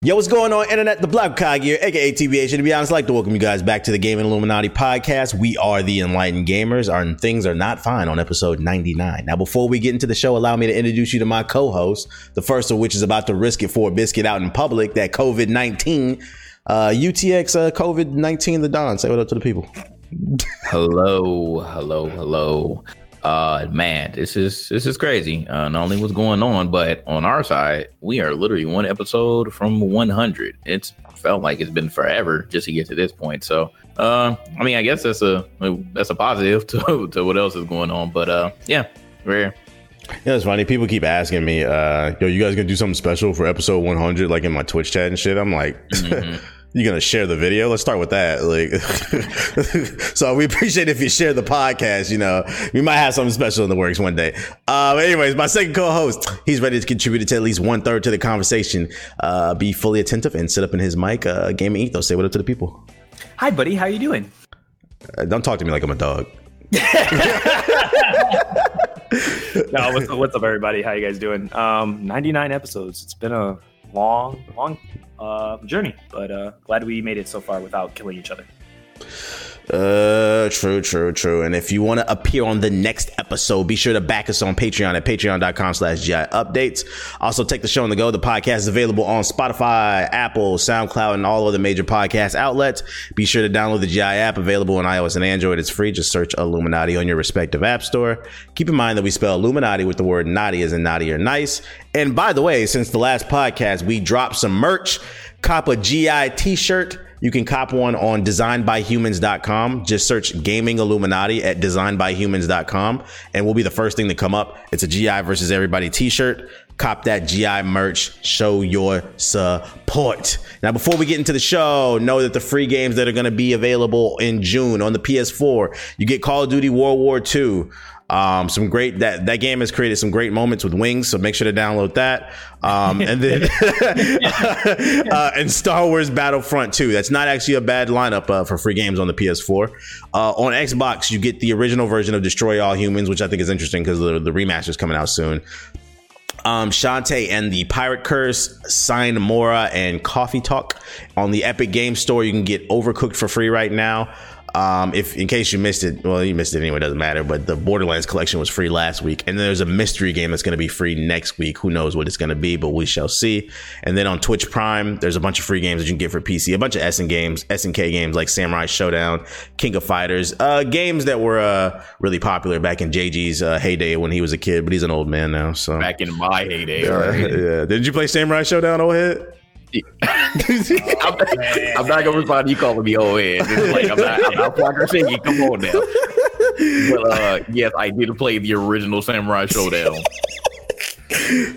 Yo, what's going on, Internet? The Black Cog here, aka TBH. And to be honest, I'd like to welcome you guys back to the Gaming Illuminati podcast. We are the Enlightened Gamers. Our things are not fine on episode 99. Now, before we get into the show, allow me to introduce you to my co host, the first of which is about to risk it for a biscuit out in public, that COVID 19, uh, UTX uh, COVID 19, the Don. Say what up to the people. hello, hello, hello uh man this is this is crazy. Uh not only what's going on but on our side we are literally one episode from 100 it's felt like it's been forever just to get to this point. So uh i mean i guess that's a that's a positive to, to what else is going on but uh yeah we're yeah, it's funny. People keep asking me, uh, yo, you guys gonna do something special for episode 100, like in my Twitch chat and shit? I'm like, mm-hmm you're gonna share the video? Let's start with that like so we appreciate if you share the podcast you know we might have something special in the works one day. Uh anyways my second co-host he's ready to contribute to at least one third to the conversation. Uh be fully attentive and sit up in his mic uh gaming ethos. Say what up to the people. Hi buddy. How you doing? Uh, don't talk to me like i'm a dog. No, what's, what's up, everybody? How you guys doing? Um, 99 episodes. It's been a long, long uh, journey, but uh, glad we made it so far without killing each other. Uh, true, true, true. And if you want to appear on the next episode, be sure to back us on Patreon at patreon.com slash GI updates. Also, take the show on the go. The podcast is available on Spotify, Apple, SoundCloud, and all other major podcast outlets. Be sure to download the GI app available on iOS and Android. It's free. Just search Illuminati on your respective app store. Keep in mind that we spell Illuminati with the word naughty as in naughty or nice. And by the way, since the last podcast, we dropped some merch. Cop a GI t-shirt you can cop one on designedbyhumans.com. Just search gaming Illuminati at designedbyhumans.com and we'll be the first thing to come up. It's a GI versus everybody t-shirt. Cop that GI merch. Show your support. Now, before we get into the show, know that the free games that are going to be available in June on the PS4, you get Call of Duty World War II. Um, some great that that game has created some great moments with wings, so make sure to download that. Um, and then uh, and Star Wars Battlefront 2. That's not actually a bad lineup uh, for free games on the PS4. Uh, on Xbox, you get the original version of Destroy All Humans, which I think is interesting because the, the remaster is coming out soon. Um, Shantae and the Pirate Curse, Sine Mora and Coffee Talk on the Epic Game Store. You can get Overcooked for free right now. Um, if in case you missed it, well, you missed it anyway, doesn't matter. But the Borderlands collection was free last week, and then there's a mystery game that's going to be free next week. Who knows what it's going to be, but we shall see. And then on Twitch Prime, there's a bunch of free games that you can get for PC, a bunch of SN games, SNK games like Samurai Shodown, King of Fighters, uh, games that were uh, really popular back in JG's uh, heyday when he was a kid, but he's an old man now. So back in my heyday, right? yeah. Did you play Samurai Shodown, old head? I'm, I'm, not gonna respond to you calling me old head. Like, I'm not, I'm not Come on now. But uh, yes, I did play the original Samurai Shodown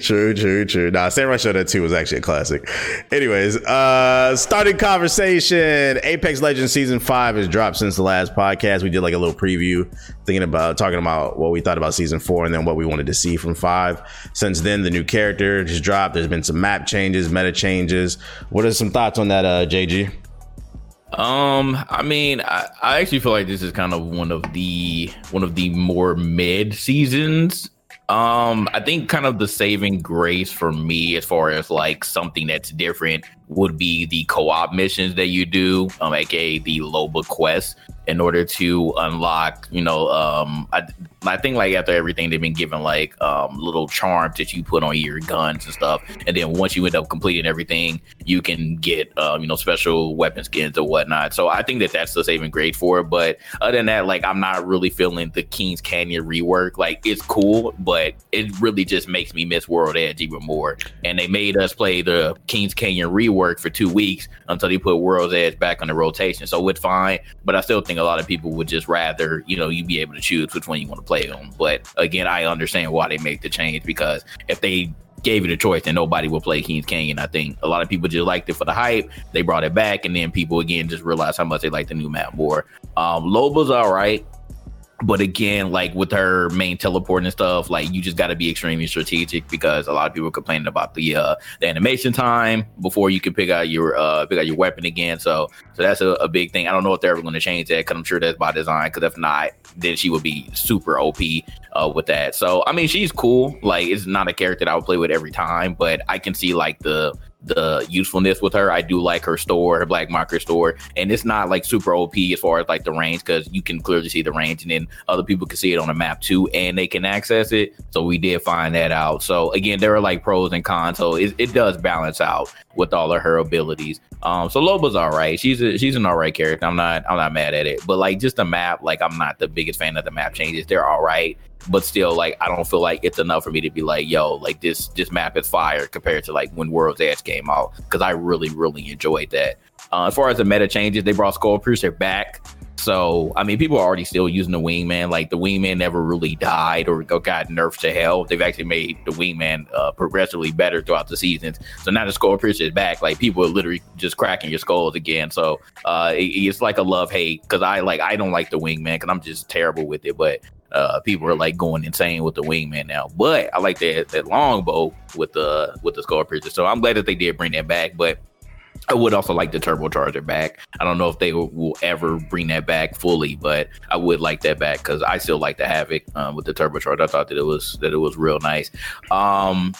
true, true, true. Nah, Samurai Shodown 2 was actually a classic. Anyways, uh starting conversation. Apex Legends season five has dropped since the last podcast. We did like a little preview, thinking about talking about what we thought about season four and then what we wanted to see from five. Since then, the new character just dropped. There's been some map changes, meta changes. What are some thoughts on that, uh, JG? Um, I mean, I, I actually feel like this is kind of one of the one of the more mid seasons um, I think kind of the saving grace for me as far as like something that's different would be the co-op missions that you do, um, aka the Loba quest, in order to unlock, you know, um, I, I think like after everything they've been given like um little charms that you put on your guns and stuff, and then once you end up completing everything, you can get um you know special weapon skins or whatnot. So I think that that's the saving grace for it. But other than that, like I'm not really feeling the Kings Canyon rework. Like it's cool, but it really just makes me miss World Edge even more. And they made us play the Kings Canyon rework for two weeks until they put World's Edge back on the rotation. So it's fine, but I still think a lot of people would just rather you know you be able to choose which one you want to play on. But again, I understand why they make the change because if they gave it a choice and nobody would play Kings Canyon. I think a lot of people just liked it for the hype. They brought it back, and then people again just realized how much they like the new map more. Um, Loba's all right. But again, like with her main teleport and stuff, like you just got to be extremely strategic because a lot of people are complaining about the uh, the animation time before you can pick out your uh, pick out your weapon again. So so that's a, a big thing. I don't know if they're ever going to change that because I'm sure that's by design. Because if not, then she would be super OP uh, with that. So I mean, she's cool. Like it's not a character that I would play with every time, but I can see like the the usefulness with her. I do like her store, her black market store, and it's not like super OP as far as like the range because you can clearly see the range, and then other people can see it on the map too, and they can access it. So we did find that out. So again, there are like pros and cons. So it, it does balance out with all of her abilities. Um, so Loba's all right. She's a, she's an all right character. I'm not I'm not mad at it. But like just the map, like I'm not the biggest fan of the map changes. They're all right but still like I don't feel like it's enough for me to be like, yo, like this this map is fire compared to like when World's Edge came out because I really really enjoyed that. Uh, as far as the meta changes, they brought Skull Piercer back. So I mean, people are already still using the wingman. Like the wingman never really died or got nerfed to hell. They've actually made the wingman uh, progressively better throughout the seasons. So now the skull piercer is back. Like people are literally just cracking your skulls again. So uh, it, it's like a love hate because I like I don't like the wingman because I'm just terrible with it. But uh, people are like going insane with the wingman now. But I like that that longbow with the with the skull piercer. So I'm glad that they did bring that back. But I would also like the turbocharger back. I don't know if they will, ever bring that back fully, but I would like that back because I still like the Havoc um, with the turbocharger. I thought that it was that it was real nice. Um,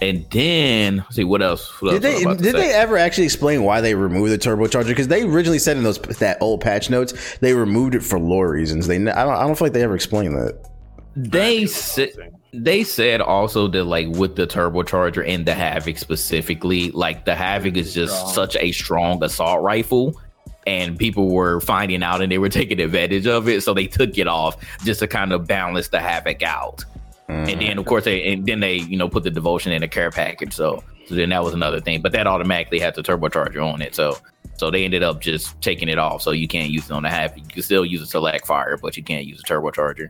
and then see what else. What did they did say? they ever actually explain why they removed the turbocharger? Because they originally said in those that old patch notes they removed it for lore reasons. They I don't I don't feel like they ever explained that. They said they said also that like with the turbocharger and the Havoc specifically, like the Havoc is just strong. such a strong assault rifle. And people were finding out and they were taking advantage of it. So they took it off just to kind of balance the Havoc out. Mm-hmm. And then of course they and then they, you know, put the devotion in a care package. So so then that was another thing. But that automatically had the turbocharger on it. So so they ended up just taking it off. So you can't use it on the half. You can still use a select fire, but you can't use a turbocharger.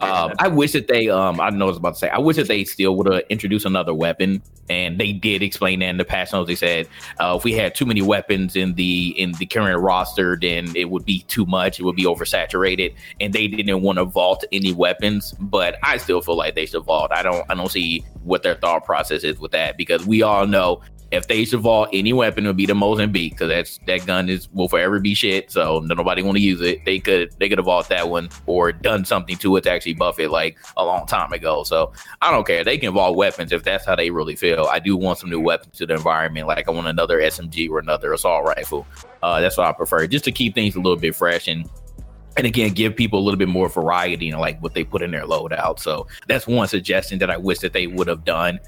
Um, I wish that they, um, I know what I was about to say, I wish that they still would have introduced another weapon, and they did explain that in the past notes. They said uh, if we had too many weapons in the in the current roster, then it would be too much. It would be oversaturated, and they didn't want to vault any weapons. But I still feel like they should vault. I don't, I don't see what their thought process is with that because we all know if they should any weapon, it would be the Mozambique because that's that gun is will forever be shit. So nobody want to use it. They could they could have that one or done something to it to actually buff it like a long time ago. So I don't care. They can vault weapons if that's how they really feel. I do want some new weapons to the environment. Like I want another SMG or another assault rifle. Uh, that's what I prefer, just to keep things a little bit fresh and and again give people a little bit more variety in like what they put in their loadout so that's one suggestion that i wish that they would have done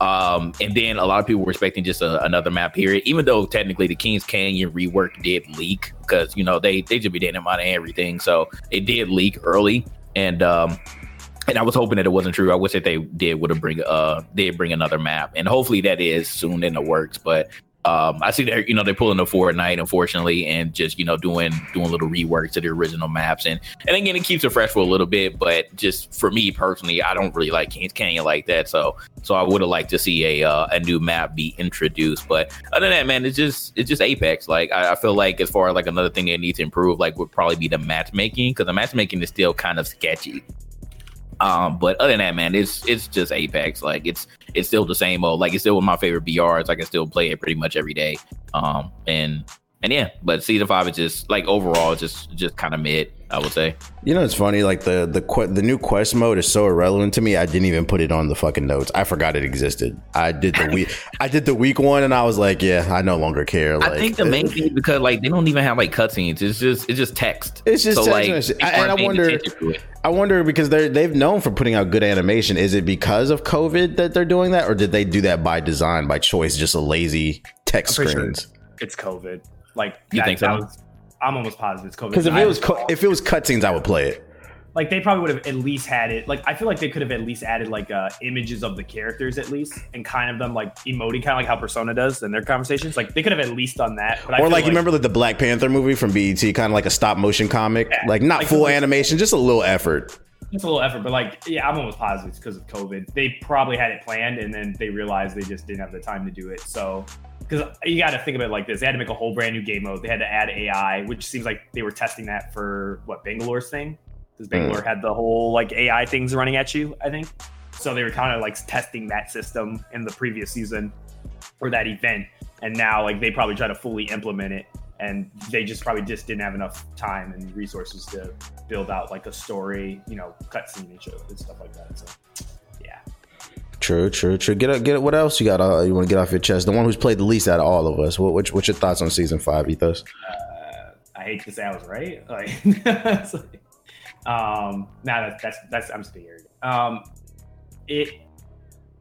um, and then a lot of people were expecting just a, another map period, even though technically the Kings Canyon rework did leak because you know they they just be getting out of everything, so it did leak early, and um, and I was hoping that it wasn't true. I wish that they did would have bring uh did bring another map, and hopefully that is soon in the works. But um, I see that you know they're pulling a Fortnite, unfortunately, and just you know doing doing little rework to the original maps, and and again it keeps it fresh for a little bit. But just for me personally, I don't really like Kings Canyon like that, so so I would have liked to see a uh, a new map be introduced. But other than that, man, it's just it's just Apex. Like I, I feel like as far as like another thing that needs to improve, like would probably be the matchmaking because the matchmaking is still kind of sketchy. Um, but other than that, man, it's it's just Apex. Like it's it's still the same old. Like it's still one of my favorite BRs. I can still play it pretty much every day. Um, and and yeah, but season five is just like overall, just just kind of mid. I would say. You know, it's funny. Like the the the new quest mode is so irrelevant to me. I didn't even put it on the fucking notes. I forgot it existed. I did the week. I did the week one, and I was like, yeah, I no longer care. Like, I think the main uh, thing because like they don't even have like cutscenes. It's just it's just text. It's just so, text like, I, and I wonder. I wonder because they're they've known for putting out good animation. Is it because of COVID that they're doing that, or did they do that by design, by choice, just a lazy text screens? Sure it's COVID. Like you that, think so? Was, I'm almost positive it's COVID. Because if it was co- if it was cutscenes, I would play it. Like they probably would have at least had it. Like I feel like they could have at least added like uh, images of the characters at least, and kind of them like emoting, kind of like how Persona does in their conversations. Like they could have at least done that. or like, like, you remember like, the Black Panther movie from BET, kind of like a stop motion comic, yeah, like not like full animation, just a little effort. Just a little effort, but like, yeah, I'm almost positive it's because of COVID. They probably had it planned, and then they realized they just didn't have the time to do it. So because you got to think of it like this: they had to make a whole brand new game mode. They had to add AI, which seems like they were testing that for what Bangalore's thing, because hmm. Bangalore mm. had the whole like AI things running at you. I think so. They were kind of like testing that system in the previous season or that event, and now like they probably try to fully implement it, and they just probably just didn't have enough time and resources to build out like a story, you know, cutscene and, and stuff like that. So True, true, true. Get get it. what else you got? Uh, you want to get off your chest? The one who's played the least out of all of us. What, what's, what's your thoughts on season five, Ethos? Uh, I hate to say I was right. Like, um, nah, that's that's that's I'm scared. Um, it,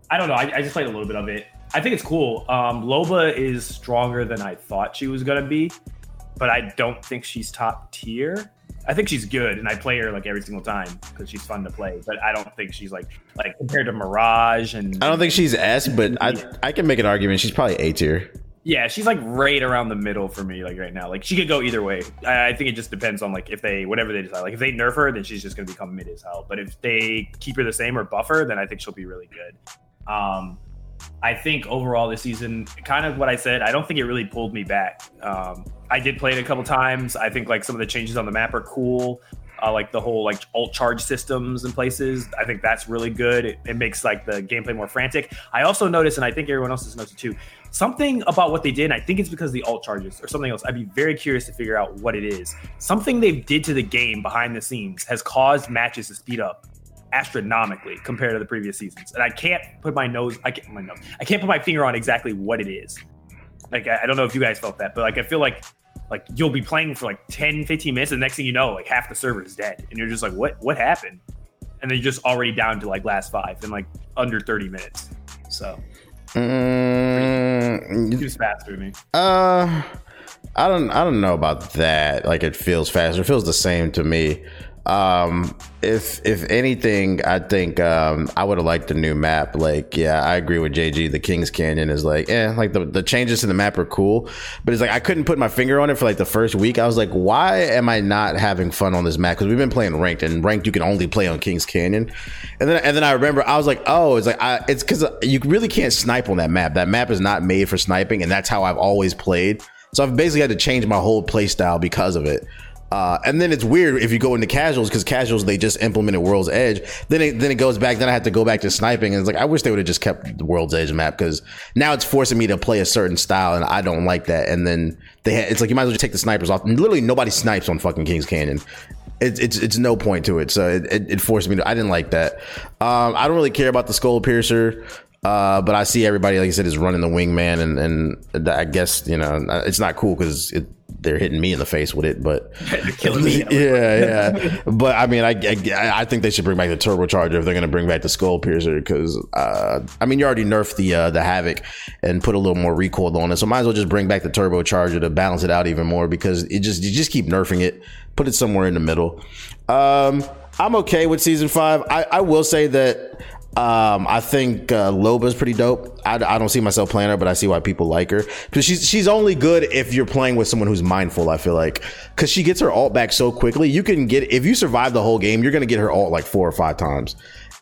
I don't know. I, I just played a little bit of it. I think it's cool. Um, Loba is stronger than I thought she was gonna be, but I don't think she's top tier. I think she's good, and I play her like every single time because she's fun to play. But I don't think she's like like compared to Mirage and. I don't think she's S, but I I can make an argument she's probably A tier. Yeah, she's like right around the middle for me, like right now. Like she could go either way. I, I think it just depends on like if they whatever they decide. Like if they nerf her, then she's just gonna become mid as hell. But if they keep her the same or buffer, then I think she'll be really good. Um, I think overall this season, kind of what I said, I don't think it really pulled me back. Um, I did play it a couple times. I think like some of the changes on the map are cool. Uh, like the whole like alt charge systems and places. I think that's really good. It, it, makes like the gameplay more frantic. I also noticed, and I think everyone else has noticed too, something about what they did. I think it's because the alt charges or something else. I'd be very curious to figure out what it is. Something they've did to the game behind the scenes has caused matches to speed up astronomically compared to the previous seasons. And I can't put my nose, I can't my nose, I can't put my finger on exactly what it is. Like I, I don't know if you guys felt that, but like I feel like like you'll be playing for like 10, 15 minutes, and the next thing you know, like half the server is dead. And you're just like, what what happened? And then you're just already down to like last five in like under 30 minutes. So mm, too fast for me. Uh I don't I don't know about that. Like it feels faster. It feels the same to me. Um, if if anything, I think um, I would have liked the new map. Like, yeah, I agree with JG. The Kings Canyon is like, eh, like the, the changes to the map are cool, but it's like I couldn't put my finger on it for like the first week. I was like, why am I not having fun on this map? Because we've been playing ranked, and ranked you can only play on Kings Canyon. And then and then I remember I was like, oh, it's like I, it's because you really can't snipe on that map. That map is not made for sniping, and that's how I've always played. So I've basically had to change my whole play style because of it. Uh, and then it's weird if you go into casuals because casuals they just implemented World's Edge. Then it then it goes back. Then I have to go back to sniping, and it's like I wish they would have just kept the World's Edge map because now it's forcing me to play a certain style, and I don't like that. And then they ha- it's like you might as well just take the snipers off. And literally nobody snipes on fucking Kings Canyon. It's it's it's no point to it. So it, it, it forced me to. I didn't like that. Um, I don't really care about the skull piercer. Uh, but I see everybody, like I said, is running the wingman, and and I guess you know it's not cool because it they're hitting me in the face with it, but yeah, yeah. but I mean, I, I, I think they should bring back the turbocharger if they're going to bring back the skull piercer because uh, I mean, you already nerfed the uh, the havoc and put a little more recoil on it, so might as well just bring back the turbocharger to balance it out even more because it just you just keep nerfing it, put it somewhere in the middle. Um, I'm okay with season five. I, I will say that um, I think uh, Loba's pretty dope. I, I, don't see myself playing her, but I see why people like her because she's she's only good if you're playing with someone who's mindful. I feel like because she gets her alt back so quickly. You can get if you survive the whole game, you're gonna get her alt like four or five times.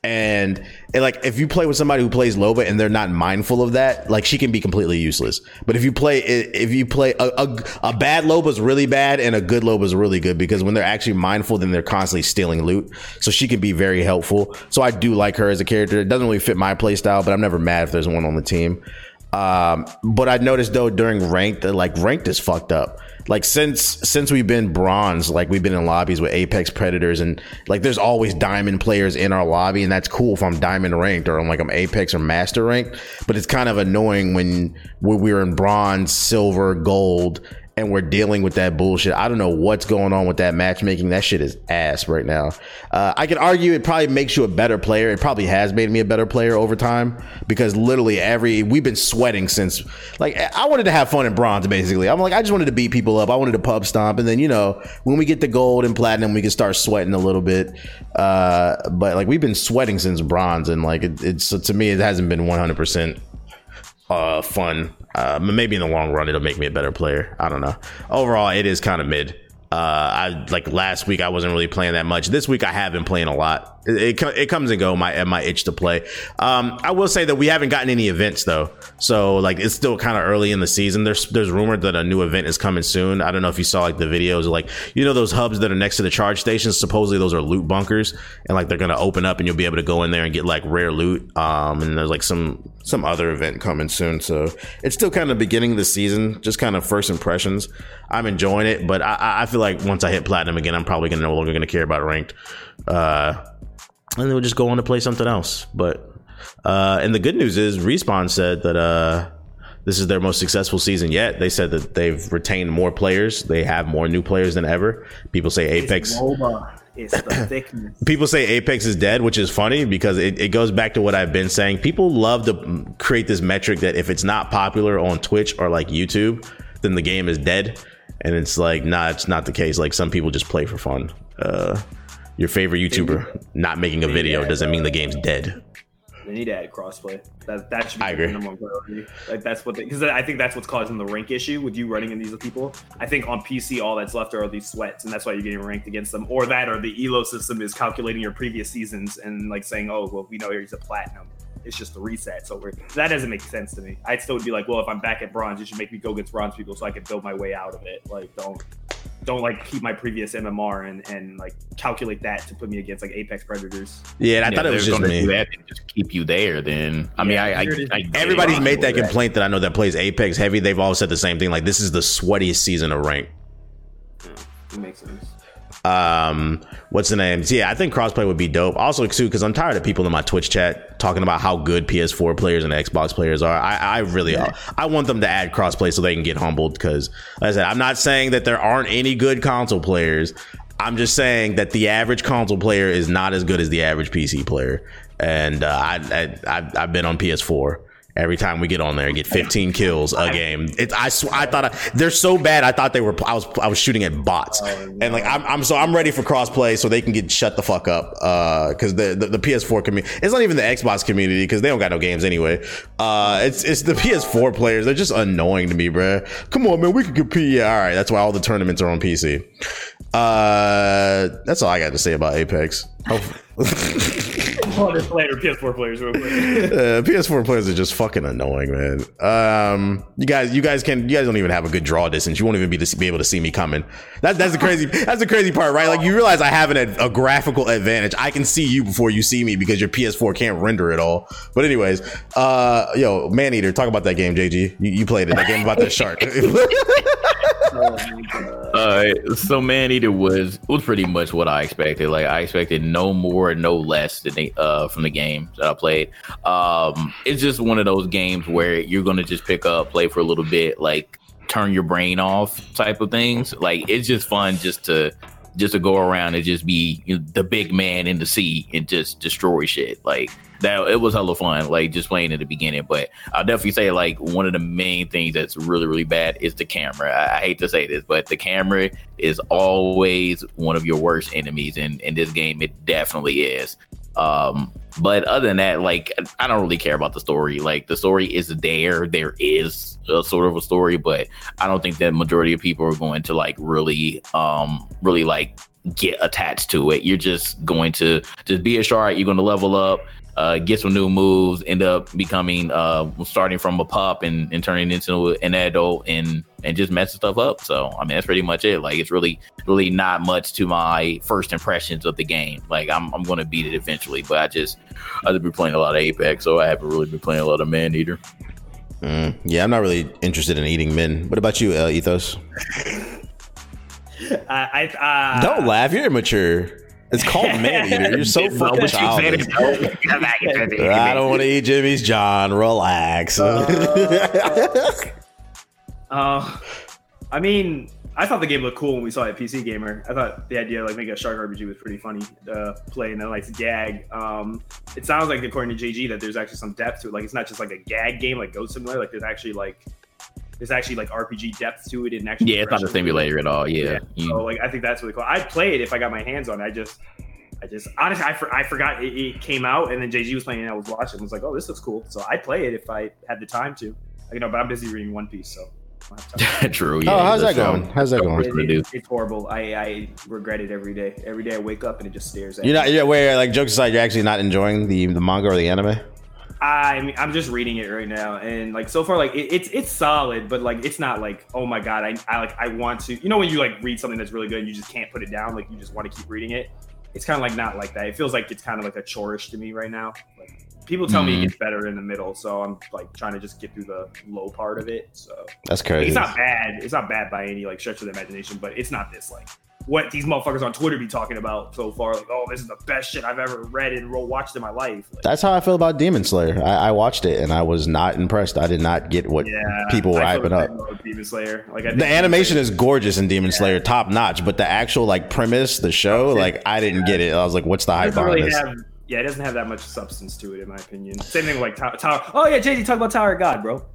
And, and like if you play with somebody who plays Loba and they're not mindful of that, like she can be completely useless. But if you play if you play a, a, a bad is really bad and a good Loba is really good because when they're actually mindful, then they're constantly stealing loot. So she can be very helpful. So I do like her as a character. It doesn't really fit my play style, but I'm never mad if there's one on the team. Um, but I noticed though during ranked, like ranked is fucked up like since since we've been bronze, like we've been in lobbies with Apex Predators, and like there's always diamond players in our lobby, and that's cool if I'm diamond ranked or I'm like I'm Apex or Master ranked. But it's kind of annoying when we're in bronze, silver, gold, and we're dealing with that bullshit. I don't know what's going on with that matchmaking. That shit is ass right now. Uh, I can argue it probably makes you a better player. It probably has made me a better player over time because literally every we've been sweating since like I wanted to have fun in bronze basically. I'm like I just wanted to beat people up. I wanted to pub stomp, and then you know when we get the gold and platinum, we can start sweating a little bit. Uh, but like we've been sweating since bronze, and like it, it's to me it hasn't been 100 percent uh, fun. Uh, maybe in the long run, it'll make me a better player. I don't know. Overall, it is kind of mid. Uh, I like last week I wasn't really playing that much. This week I have been playing a lot it, it, it comes and go my my itch to play. Um, I will say that we haven't gotten any events though, so like it's still kind of early in the season. There's there's rumored that a new event is coming soon. I don't know if you saw like the videos, like you know those hubs that are next to the charge stations. Supposedly those are loot bunkers, and like they're gonna open up and you'll be able to go in there and get like rare loot. Um, and there's like some some other event coming soon, so it's still kind of beginning of the season, just kind of first impressions. I'm enjoying it, but I, I feel like once I hit platinum again, I'm probably gonna no longer gonna care about ranked. Uh, and they we'll just go on to play something else. But Uh, and the good news is, Respawn said that uh, this is their most successful season yet. They said that they've retained more players. They have more new players than ever. People say Apex. It's It's the thickness. People say Apex is dead, which is funny because it, it goes back to what I've been saying. People love to create this metric that if it's not popular on Twitch or like YouTube, then the game is dead. And it's like, nah, it's not the case. Like some people just play for fun. Uh, your favorite YouTuber not making a video doesn't mean the uh, game's dead. They need to add crossplay. That that should be I the agree. number one priority. Like that's what because I think that's what's causing the rank issue with you running in these people. I think on PC all that's left are these sweats, and that's why you're getting ranked against them. Or that, or the elo system is calculating your previous seasons and like saying, oh well, we know he's a platinum. It's just a reset. So we're, that doesn't make sense to me. I'd still be like, well, if I'm back at bronze, you should make me go against bronze people so I can build my way out of it. Like don't don't like keep my previous MMR and and like calculate that to put me against like Apex Predators. Yeah, and I Yeah, thought it was just gonna me. do that and just keep you there. Then I mean, Yeah, I, I, here it is. I Everybody's made that complaint that I know that plays Apex heavy. They've all said the same thing. Like this is the sweatiest season of rank. It makes sense. Um, what's the name? Yeah, I think crossplay would be dope. Also, too, because I'm tired of people in my Twitch chat talking about how good PS4 players and Xbox players are. I, I really, I want them to add crossplay so they can get humbled. Because, like I said, I'm not saying that there aren't any good console players. I'm just saying that the average console player is not as good as the average PC player. And uh, I, I, I've, I've been on PS4. Every time we get on there, and get 15 kills a game. It's I sw- I thought I, they're so bad. I thought they were. I was I was shooting at bots, and like I'm, I'm so I'm ready for crossplay so they can get shut the fuck up. Uh, because the, the the PS4 community, it's not even the Xbox community because they don't got no games anyway. Uh, it's it's the PS4 players. They're just annoying to me, bruh. Come on, man, we can compete. Yeah, all right. That's why all the tournaments are on PC. Uh, that's all I got to say about Apex. Hope- Other player, PS4 players, real quick. uh, PS4 players are just fucking annoying, man. Um, you guys, you guys can, you guys don't even have a good draw distance. You won't even be to be able to see me coming. That's that's the crazy, that's the crazy part, right? Like you realize I have an, ad- a graphical advantage. I can see you before you see me because your PS4 can't render it all. But anyways, uh, yo, Man Eater, talk about that game, JG. You, you played it. That game about that shark. Oh. Uh, so man eater was was pretty much what I expected. Like I expected no more, no less than they, uh from the game that I played. Um, it's just one of those games where you're gonna just pick up, play for a little bit, like turn your brain off type of things. Like it's just fun just to just to go around and just be you know, the big man in the sea and just destroy shit. Like that, it was hella fun. Like just playing in the beginning, but I'll definitely say like one of the main things that's really really bad is the camera. I, I hate to say this, but the camera is always one of your worst enemies, and in this game it definitely is. Um, but other than that, like I don't really care about the story. Like the story is there. There is a sort of a story, but I don't think that majority of people are going to like really, um, really like get attached to it. You're just going to just be a shark. You're going to level up, uh, get some new moves, end up becoming, uh, starting from a pup and, and turning into an adult and and just messing stuff up. So I mean, that's pretty much it. Like it's really, really not much to my first impressions of the game. Like I'm, I'm going to beat it eventually, but I just I've been playing a lot of Apex, so I haven't really been playing a lot of Man Eater. Mm, yeah, I'm not really interested in eating men. What about you, uh, Ethos? I, I uh, Don't laugh. You're immature. It's called Man Eater. You're so fucking childish. I don't want to eat Jimmy's John. Relax. Uh, I mean, I thought the game looked cool when we saw it at PC Gamer. I thought the idea of like making a shark RPG was pretty funny to play and then like gag. Um, it sounds like according to JG that there's actually some depth to it. Like it's not just like a gag game like Goat Simulator. Like there's actually like there's actually like RPG depth to it and actually Yeah, it's not a simulator at all. Yeah, Yeah. You- So like I think that's really cool. I'd play it if I got my hands on it. I just I just honestly I, for, I forgot it, it came out and then JG was playing and I was watching. I was like, oh, this looks cool. So I'd play it if I had the time to. You know, but I'm busy reading One Piece, so. I don't have time. True. Yeah. oh, how's that that's, um, going? How's that going? What to do. It- it's horrible. I, I regret it every day. Every day I wake up and it just stares at me. You're me. not. Yeah. Wait. Like jokes aside, you're actually not enjoying the the manga or the anime. I mean, I'm just reading it right now, and like so far, like it, it's it's solid, but like it's not like oh my god, I, I like I want to. You know when you like read something that's really good and you just can't put it down, like you just want to keep reading it. It's kind of like not like that. It feels like it's kind of like a chorish to me right now. People tell me Mhm. it gets better in the middle, so I'm like trying to just get through the low part of it. So That's crazy. it's not bad. It's not bad by any like stretch of the imagination, but it's not this like what these motherfuckers on Twitter be talking about so far. Like, oh, this is the best shit I've ever read and watched in my life. Like, That's how I feel about Demon Slayer. I, I watched it and I was not impressed. I did not get what yeah, people were hyping up. Demon Slayer. Like I The animation is gorgeous in Demon Slayer, top notch, but the actual like premise, the show, like I didn't get it. I was like, what's the hype doesn't really this? have. Yeah, it doesn't have that much substance to it, in my opinion. Same thing with like Tower. Tower. Oh yeah, JD, talk about Tower of God, bro.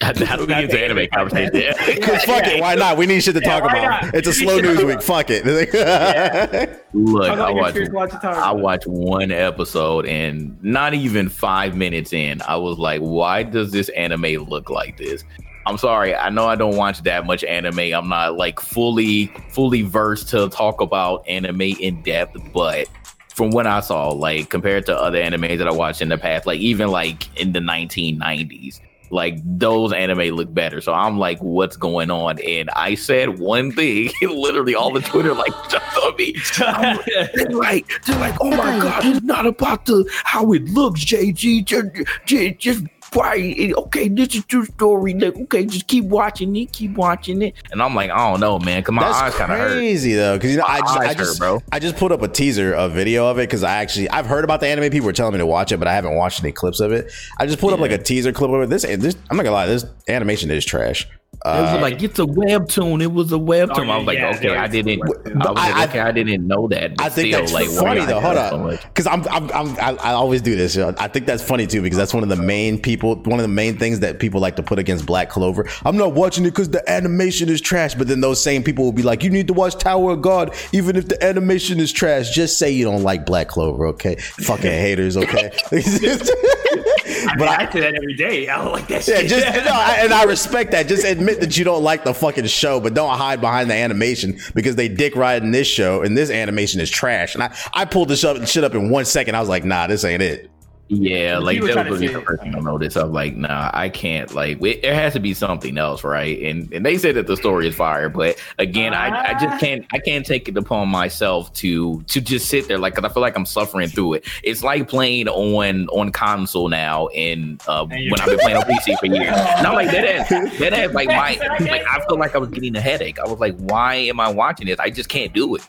How do we get into anime conversation? Cause fuck it, why not? We need shit to talk about. not? It's a slow news week. Fuck it. Look, I about your watched experience watching Tower of I God. watched one episode and not even five minutes in, I was like, why does this anime look like this? I'm sorry, I know I don't watch that much anime. I'm not like fully fully versed to talk about anime in depth, but from what I saw, like compared to other animes that I watched in the past, like even like in the 1990s, like those anime look better. So I'm like, what's going on? And I said one thing, literally all the Twitter like jumped on me. They're like, they're like, oh my god, it's not about the how it looks, JG. Just, just, why? Okay, this is true story. Like, okay, just keep watching it, keep watching it. And I'm like, I don't know, man, my eyes That's kind of hurt. crazy though, because you know I just, I hurt, just, bro. I just put up a teaser, a video of it, because I actually I've heard about the anime. People were telling me to watch it, but I haven't watched any clips of it. I just put up like a teaser clip of it. This, this, I'm not gonna lie, this animation is trash. It Uh, was like it's a webtoon. It was a webtoon. Oh, I was like, yeah, okay, there I didn't. I was I- like, okay, I didn't know that. I think still, that's like, funny though. Hold it so on, because I'm, I'm, I'm, I, I always do this. you know. I think that's funny too because that's one of the main people, one of the main things that people like to put against Black Clover. I'm not watching it because the animation is trash, but then those same people will be like, "You need to watch Tower of God, even if the animation is trash. Just say you don't like Black Clover, okay? Fucking haters, okay?" I, but mean, I, I say that every day. I don't like that yeah, shit. just no, I, and I respect that. Just admit that you don't like the fucking show, but don't hide behind the animation because they dick ride in this show and this animation is trash. And I, I pulled this up shit up in one second. I was like, nah, this ain't it. Yeah, like you were that trying was to really the say- first thing I noticed. I'm like, nah, I can't. Like, it, there has to be something else, right? And and they said that the story is fire, but again, I, I Ah. just can't. I can't take it upon myself to to just sit there like, cause I feel like I'm suffering through it. It's like playing on on console now, and uh, when I've been playing on PC for years. Not like that. Ass, that ass, like my like I feel like I was getting a headache. I was like, why am I watching this? I just can't do it.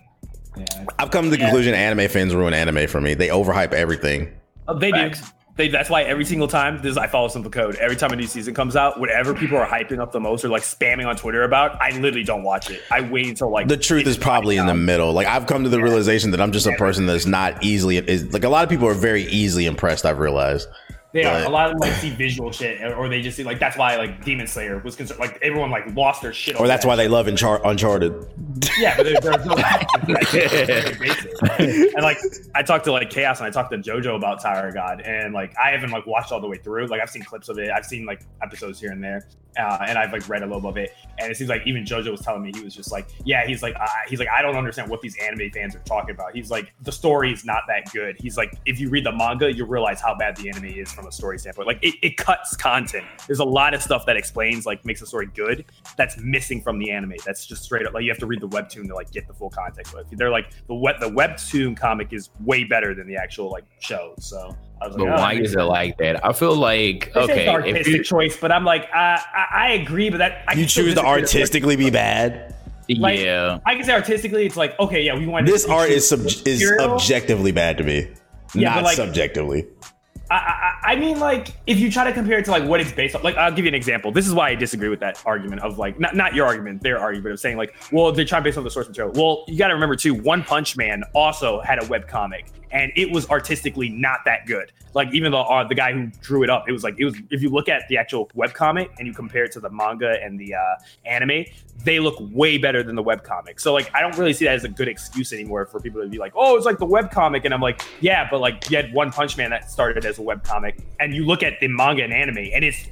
Yeah. I've come to the Yeah. conclusion anime fans ruin anime for me. They overhype everything. Oh, they do. They, that's why every single time this I follow Simple Code. Every time a new season comes out, whatever people are hyping up the most or like spamming on Twitter about, I literally don't watch it. I wait until like The truth is probably in the middle. Like I've come to the realization that I'm just a person that's not easily is like a lot of people are very easily impressed. I've realized. They are. A lot of them like see visual shit, or they just see like that's why like Demon Slayer was concerned. Like everyone like lost their shit. Or that's why they love Unchar- Uncharted. Yeah, but there, there's no and like I talked to like Chaos and I talked to JoJo about Tower of God, and like I haven't like watched all the way through. Like I've seen clips of it, I've seen like episodes here and there, uh, and I've like read a little bit of it. And it seems like even JoJo was telling me he was just like, yeah, he's like, I he's like, I don't understand what these anime fans are talking about. He's like, the story is not that good. He's like, if you read the manga, you realize how bad the anime is from a story standpoint. Like it, it cuts content. There's a lot of stuff that explains like makes the story good that's missing from the anime. That's just straight up like you have to read the webtoon to like get the full context. But they're like the web the webtoon comic is way better than the actual like show. So like, But oh, why is it like that? I feel like They say it's okay, if artistic you, choice, but I'm like, uh, I, I agree, but that I You choose to artistically be bad. like- yeah. I can say artistically, it's like okay, yeah, we want This art is sub- is objectively bad to me, Yeah, not like- subjectively. I, I, mean, like, if you try to compare it to like what it's based on, like, I'll give you an example. This is why I disagree with that argument of like, not not your argument, their argument of saying like, well, they're trying to base on the source material. Well, you got to remember too, One Punch Man also had a web comic, and it was artistically not that good. Like, even though uh, the guy who drew it up, it was like it was. If you look at the actual web comic and you compare it to the manga and the uh, anime, they look way better than the web comic. So like, I don't really see that as a good excuse anymore for people to be like, oh, it's like the web comic, and I'm like, yeah, but like you had One Punch Man that started as a web comic, and you look at the manga and anime, and it's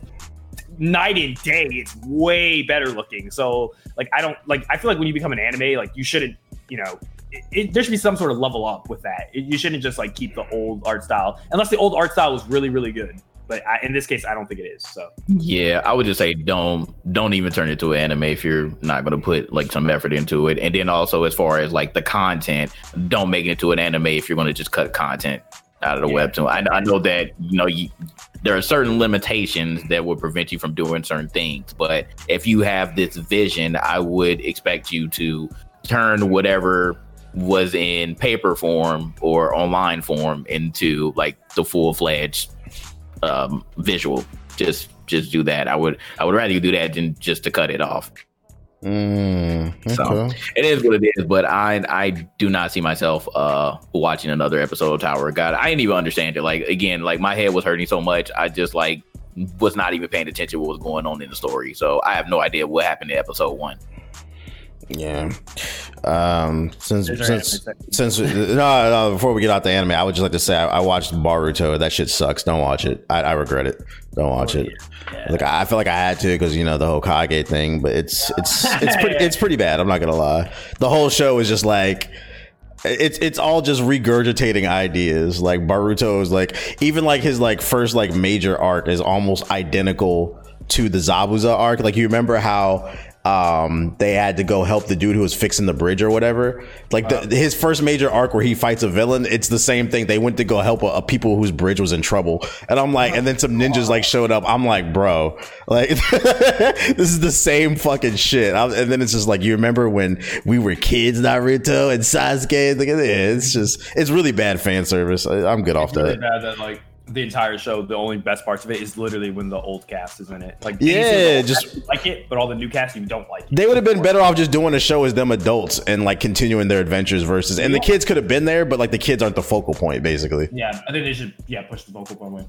night and day. It's way better looking. So like, I don't like. I feel like when you become an anime, like you shouldn't, you know. It, it, there should be some sort of level up with that. It, you shouldn't just like keep the old art style, unless the old art style was really, really good. But I, in this case, I don't think it is. So Yeah, I would just say don't don't even turn it to an anime if you're not gonna put like some effort into it. And then also as far as like the content, don't make it to an anime if you're gonna just cut content out of the Yeah. webtoon. I, I know that you know you, there are certain limitations that would prevent you from doing certain things, but if you have this vision, I would expect you to turn whatever was in paper form or online form into like the full fledged um, visual. Just just do that. I would I would rather you do that than just to cut it off. Mm, So it is what it is, but I I do not see myself uh watching another episode of Tower of God. I didn't even understand it. Like again, like my head was hurting so much, I just like was not even paying attention to what was going on in the story. So I have no idea what happened in episode one. Yeah. Um, since There's since since no, no, before we get out the anime, I would just like to say I, I watched Boruto. That shit sucks. Don't watch it. I, I regret it. Don't watch it. Like I, I feel like I had to because you know the whole Kage thing, but it's it's it's pretty it's pretty bad. I'm not gonna lie. The whole show is just like it's it's all just regurgitating ideas. Like Boruto is like even like his like first like major arc is almost identical to the Zabuza arc. Like you remember how um they had to go help the dude who was fixing the bridge or whatever. Like the, his first major arc where he fights a villain, it's the same thing. They went to go help a, a people whose bridge was in trouble, and I'm like, and then some ninjas like showed up. I'm like, bro, like this is the same fucking shit. I, and then it's just like you remember when we were kids, Naruto and Sasuke. Like, yeah, it's just it's really bad fan service. I, I'm good off It's really that. bad that like the entire show, the only best parts of it is literally when the old cast is in it. Like Yeah, any single old just- like it, but all the new cast you don't like. It. They would have been better off just doing a show as them adults and like continuing their adventures versus and the kids could have been there, but like the kids aren't the focal point basically. Yeah, I think they should yeah push the focal point way.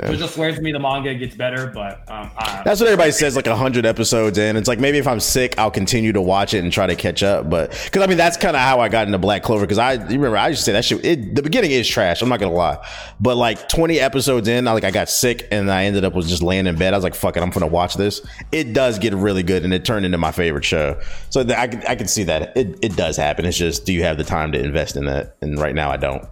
It just swears to me the manga gets better, but um, I, That's what everybody says. Like hundred episodes in, it's like maybe if I'm sick, I'll continue to watch it and try to catch up. But because I mean, that's kind of how I got into Black Clover. Because I you remember I used to say that shit. It, the beginning is trash. I'm not gonna lie, but like 20 episodes in, I like I got sick and I ended up was just laying in bed. I was like, fuck it, I'm gonna watch this. It does get really good, and it turned into my favorite show. So I can I can see that it it does happen. It's just do you have the time to invest in that? And right now I don't.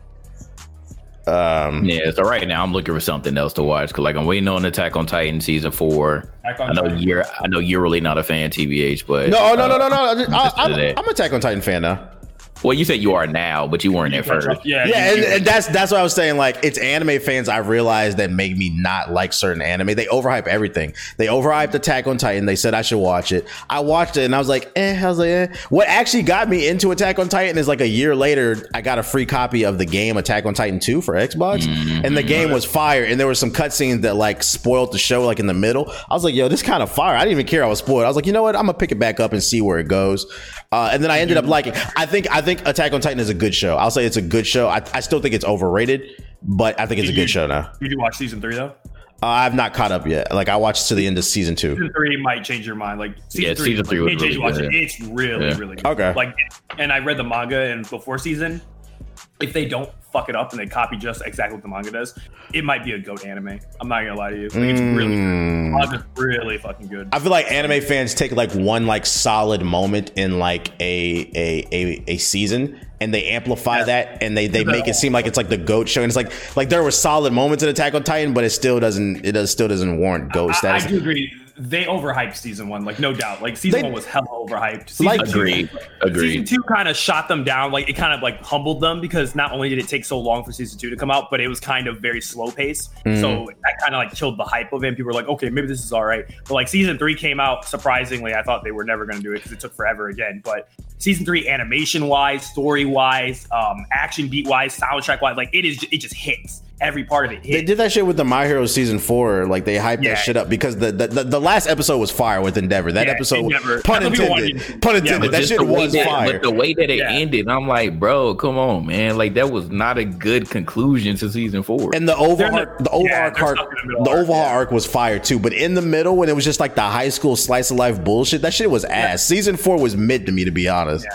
Um, Yeah, so right now I'm looking for something else to watch because like I'm waiting on Attack on Titan season four. I know Titan. you're I know you're really not a fan, TBH, but no, no, no, uh, no, no. I, I, Listen to I'm, that. I'm Attack on Titan fan now. Well, you said you are now, but you weren't at first. up. Yeah, Yeah, and, and that's that's what I was saying. Like, it's anime fans I realized that make me not like certain anime. They overhype everything. They overhyped Attack on Titan. They said I should watch it. I watched it and I was like, eh. I was like, eh. What actually got me into Attack on Titan is like a year later, I got a free copy of the game Attack on Titan 2 for Xbox, and the game was fire. And there were some cutscenes that like spoiled the show like in the middle. I was like, yo, this kind of fire. I didn't even care I was spoiled. I was like, you know what? I'm gonna pick it back up and see where it goes. Uh, and then I ended up liking. I think I think Attack on Titan is a good show. I'll say it's a good show. I, I still think it's overrated, but I think it's a good show now. Did you watch season three though? Uh, I've not caught up yet. Like I watched to the end of season two. Season three might change your mind. Like season Yeah, three, season three was really watch good. it. It's really, Yeah. really good. Okay. Like, and I read the manga and before season. If they don't fuck it up and they copy just exactly what the manga does, it might be a goat anime. I'm not gonna lie to you. Like, it's really, Mm. really fucking good. I feel like anime fans take like one like solid moment in like a a a, a season and they amplify that and they they make it seem like it's like the goat show and it's like like there were solid moments in Attack on Titan but it still doesn't it does still doesn't warrant goat I, I status. do agree. They overhyped season one, like no doubt. Like season They- one was hella overhyped. Season Like- two- Agreed. Season Agreed. two kind of shot them down. Like it kind of like humbled them because not only did it take so long for season two to come out, but it was kind of very slow pace. Mm. So that kind of like killed the hype of it. And people were like, okay, maybe this is all right. But like season three came out surprisingly. I thought they were never going to do it because it took forever again. But season three, animation wise, story wise, um, action beat wise, soundtrack wise, like it is, it just hits. Every part of it They hits. did that shit with the My Hero season four. Like they hyped Yeah. that shit up because the, the the, the last episode was fire with Endeavor. That Yeah, episode, Endeavor. pun That's what people intended, pun Yeah, intended. but that shit was that- fire. But the way that it Yeah. ended, I'm like, bro, come on, man. Like that was not a good conclusion to season four. And the overall, They're the not- overall yeah, arc, the middle the arc, overall yeah. arc was fire too. But in the middle, when it was just like the high school slice of life bullshit, that shit was ass. Season four was mid to me, to be honest.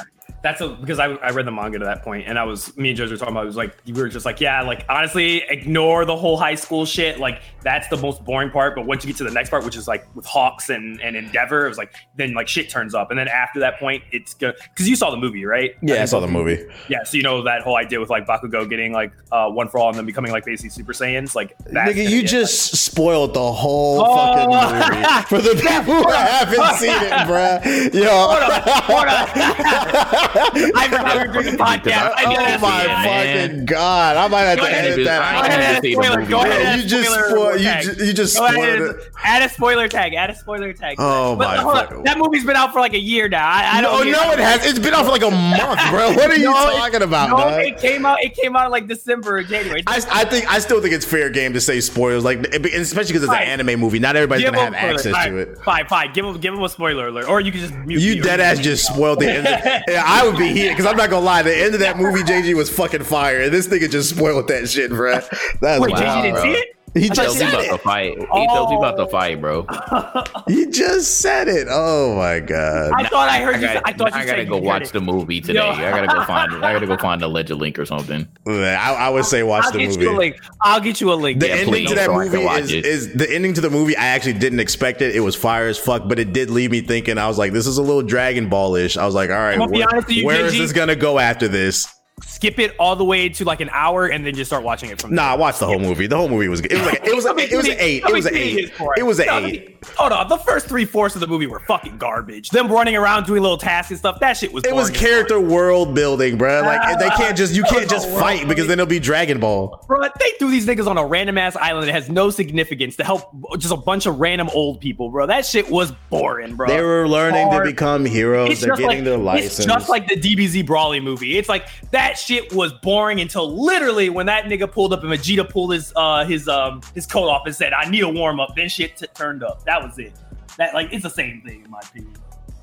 That's a, because I, I read the manga to that point, and I was me and Jojo were talking about. It was like we were just like, yeah, like honestly, ignore the whole high school shit. Like that's the most boring part. But once you get to the next part, which is like with Hawks and, and Endeavor, it was like then like shit turns up, and then after that point, it's good because you saw the movie, right? Yeah, I saw the movie. Yeah, so you know that whole idea with like Bakugo getting like uh, one for all and then becoming like basically Super Saiyans, like that's Nigga, you just spoiled the whole Oh. fucking movie for the people who haven't seen it, bruh. Yo, I forgot doing a podcast. I oh my man. fucking god! I might have Go to edit that. Go out. ahead, even see the spoiler. Go ahead, you just spoiler you tag. ju- you just spoiled it. Add a spoiler tag. Add a spoiler tag. Oh But my hold on, That movie's been out for like a year now. I, I don't. no, it has. It's been out for like a month, bro. What are you No, it- talking about, No, dog? it came out. It came out like December or January. I, I think I still think it's fair game to say spoilers, like especially because it's an anime movie. Not everybody's Give gonna have access to it. Fine, fine. Give him, give him a spoiler alert, or you can just mute You dead ass just spoiled the end. Of, would be here because I'm not gonna lie. The end of that movie, JG was fucking fire, and this nigga just spoiled that shit, bro. That's Wait, JG didn't bro. see it. He I thought just Tells you said about the fight. He tells me about the oh. fight, bro. He just said it. Oh my god. I thought I heard I you. gotta, I thought you I gotta said go you watch heard the movie today. Yo. I gotta go find. I gotta go find the legend link or something. I, I would say watch I'll the get movie. you a link. I'll get you a link. The Yeah, ending please, to that so movie watch is, the ending to the movie. I actually didn't expect it. It was fire as fuck, but it did leave me thinking. I was like, this is a little Dragon Ball ish. I was like, all right, I'm gonna be where, honest with you, where is this gonna go after this? Skip it all the way to like an hour, and then just start watching it from. there. Nah, I watched the whole movie. The whole movie was good. It was like it was me- it was an eight. It was an eight. It was an eight. Hold on, the first three fourths of the movie were fucking garbage. Them running around doing little tasks and stuff. That shit was. It was character world building, bro. Like they can't just you can't just fight because then it'll be Dragon Ball. Bro, they threw these niggas on a random ass island that has no significance to help just a bunch of random old people, bro. That shit was boring, bro. They were learning to become heroes. It's They're getting like their license. it's just like the DBZ Broly movie. It's like that shit was boring until literally when that nigga pulled up and Vegeta pulled his uh his um his coat off and said, "I need a warm up." Then shit t- turned up. That was it. That like it's the same thing in my opinion.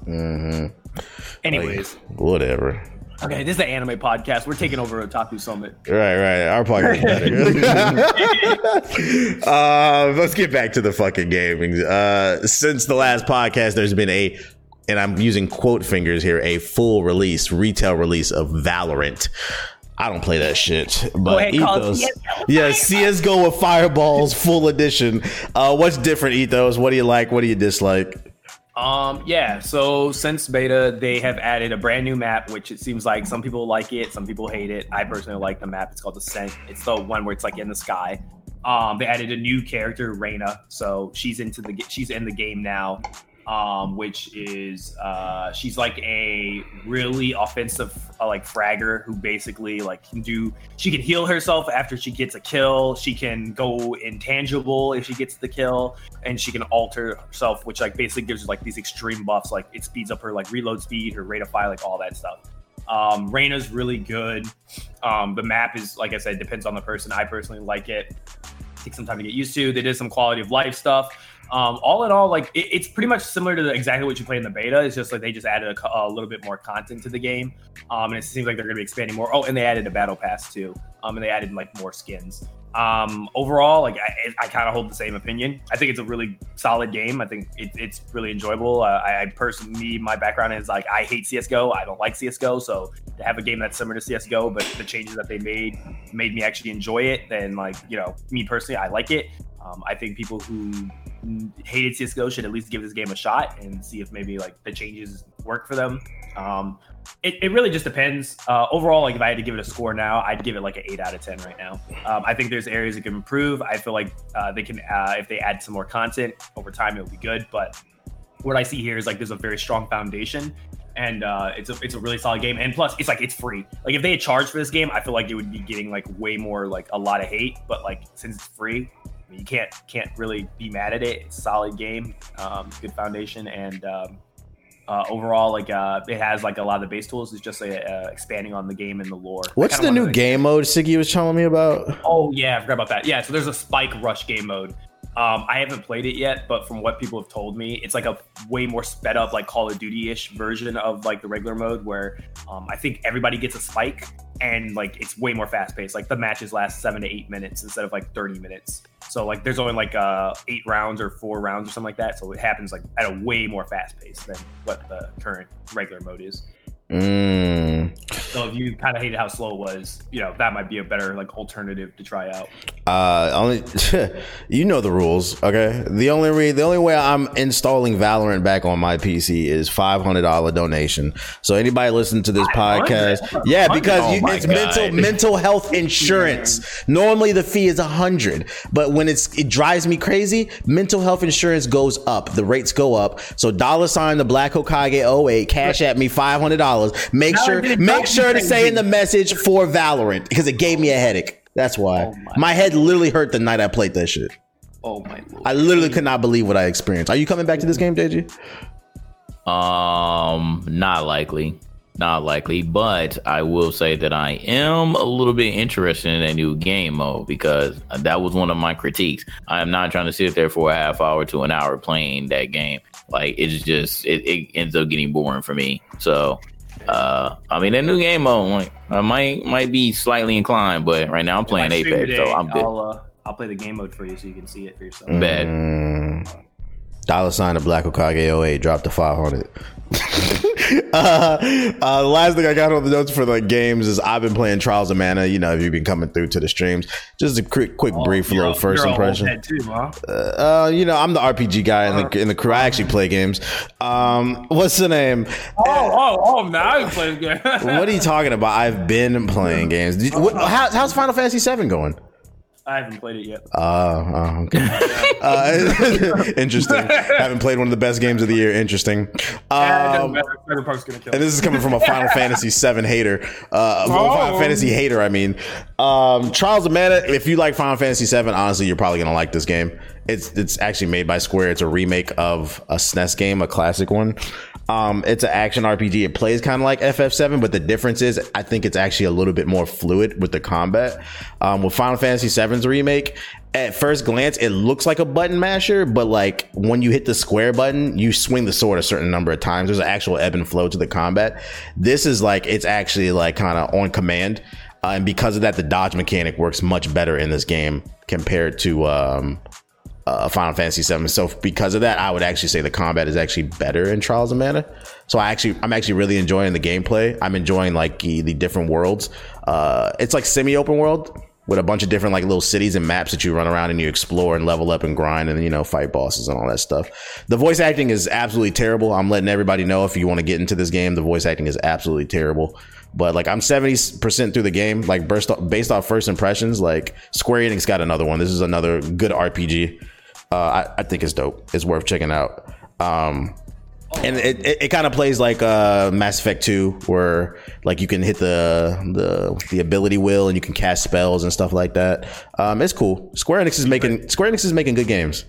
Mm-hmm. Anyways, Like, whatever. okay, this is an anime podcast. We're taking over Otaku Summit. Right, right. Our podcast is better. uh, let's get back to the fucking gaming. Uh, since the last podcast, there's been a, and I'm using quote fingers here, a full release, retail release of Valorant. I don't play that shit, but ahead, call it Ethos, CS:GO. yeah, CS:GO with Fireballs, full edition. Uh, what's different, Ethos? What do you like? What do you dislike? Um, yeah, so since beta, they have added a brand new map, which it seems like some people like it, some people hate it. I personally like the map. It's called Ascent. It's the one where it's like in the sky. Um, they added a new character, Reyna, so she's into the she's in the game now. Um, which is uh, she's like a really offensive uh, like fragger who basically like can do she can heal herself after she gets a kill. She can go intangible if she gets the kill and she can alter herself, which like basically gives her like these extreme buffs. Like it speeds up her like reload speed, her rate of fire, like all that stuff. Um, Reyna's really good. Um, the map is like I said, depends on the person. I personally like it. Takes some time to get used to. They did some quality of life stuff. Um, all in all, like it, it's pretty much similar to the, exactly what you play in the beta. It's just like they just added a, a little bit more content to the game, um, and it seems like they're going to be expanding more. Oh, and they added a battle pass too, um, and they added like more skins. Um, overall, like I, I kind of hold the same opinion. I think it's a really solid game. I think it, it's really enjoyable. Uh, I, I personally, my background is like I hate CS:GO. I don't like CS:GO, so to have a game that's similar to CS:GO, but the changes that they made made me actually enjoy it. Then, like you know, me personally, I like it. Um, I think people who hated CS:GO should at least give this game a shot and see if maybe like the changes work for them. Um, it, it really just depends. Uh, overall, like if I had to give it a score now, I'd give it like an eight out of ten right now. Um, I think there's areas that can improve. I feel like uh, they can uh, if they add some more content over time, it'll be good. But what I see here is like there's a very strong foundation. And uh, it's a it's a really solid game, and plus it's like it's free. Like if they had charged for this game, I feel like it would be getting like way more like a lot of hate. But like since it's free, mean, you can't can't really be mad at it. It's a solid game, um, good foundation, and um, uh, overall, like uh, it has like a lot of the base tools. It's just uh, uh, expanding on the game and the lore. What's the new game mode Siggy was telling me about? Oh yeah, I forgot about that. Yeah, so there's a spike rush game mode. Um, I haven't played it yet, but from what people have told me, it's like a way more sped up, like Call of Duty ish version of like the regular mode, where um, I think everybody gets a spike and like it's way more fast paced. Like the matches last seven to eight minutes instead of like thirty minutes. So like there's only like uh, eight rounds or four rounds or something like that. So it happens like at a way more fast pace than what the current regular mode is. Mm. So if you kind of hated how slow it was, you know that might be a better like alternative to try out. Uh, only you know the rules, okay? The only re- the only way I'm installing Valorant back on my PC is five hundred dollar donation. So anybody listening to this podcast, yeah, because Oh you, it's God. mental mental health insurance. Normally the fee is a hundred, but when it's it drives me crazy, mental health insurance goes up. The rates go up. So dollar sign the Black Hokage 08, cash at me five hundred dollars. Make Now sure make sure to say in the message for Valorant because it gave me a headache. That's why. Oh my my head literally hurt the night I played that shit. Oh my lord! I literally could not believe what I experienced. Are you coming back to this game, JG? Um, not likely. Not likely, but I will say that I am a little bit interested in a new game mode because that was one of my critiques. I am not trying to sit there for a half hour to an hour playing that game. Like it's just it, it ends up getting boring for me. So uh I mean that new game mode like I might might be slightly inclined, but right now I'm playing If I stream Apex, so I'm good. I'll uh, I'll play the game mode for you so you can see it for yourself. Bad. Mm, dollar sign of Black Hokage 08 dropped to 500. uh, uh, the last thing I got on the notes for the games is I've been playing Trials of Mana. You know, if you've been coming through to the streams, just a quick, quick, brief You're little first you're a old impression. too, huh? Uh, you know, I'm the RPG guy in the in the crew. I actually play games. Um, what's the name? Oh, oh, oh! Now you play the game. What are you talking about? I've been playing games. How, how's Final Fantasy VII going? I haven't played it yet. Uh, oh, okay. uh, interesting. Haven't played one of the best games of the year. Interesting. Yeah, it doesn't Um, matter. Cyberpunk's gonna kill. and this is coming from a Final Fantasy VII hater. Uh, well, Final Oh. Fantasy hater, I mean. Um, Trials of Mana, if you like Final Fantasy VII, honestly, you're probably going to like this game. It's it's actually made by Square. It's a remake of a SNES game, a classic one. Um, it's an action RPG. It plays kind of like FF7, but the difference is I think it's actually a little bit more fluid with the combat. Um, with Final Fantasy VII's remake, at first glance, it looks like a button masher, but like when you hit the square button, you swing the sword a certain number of times. There's an actual ebb and flow to the combat. This is like it's actually like kind of on command, uh, and because of that, the dodge mechanic works much better in this game compared to um, uh, Final Fantasy VII. So because of that, I would actually say the combat is actually better in Trials of Mana. So I actually, I'm actually really enjoying the gameplay. I'm enjoying like the, the different worlds. Uh, it's like semi-open world with a bunch of different like little cities and maps that you run around and you explore and level up and grind and you know fight bosses and all that stuff. The voice acting is absolutely terrible. I'm letting everybody know if you want to get into this game, the voice acting is absolutely terrible. But like I'm 70% through the game, like off, based off first impressions, like Square Enix got another one. This is another good RPG. Uh, I, I think it's dope. It's worth checking out. Um, and it, it, it kind of plays like uh, Mass Effect 2, where like you can hit the the the ability wheel and you can cast spells and stuff like that. Um, it's cool. Square Enix is making Square Enix is making good games.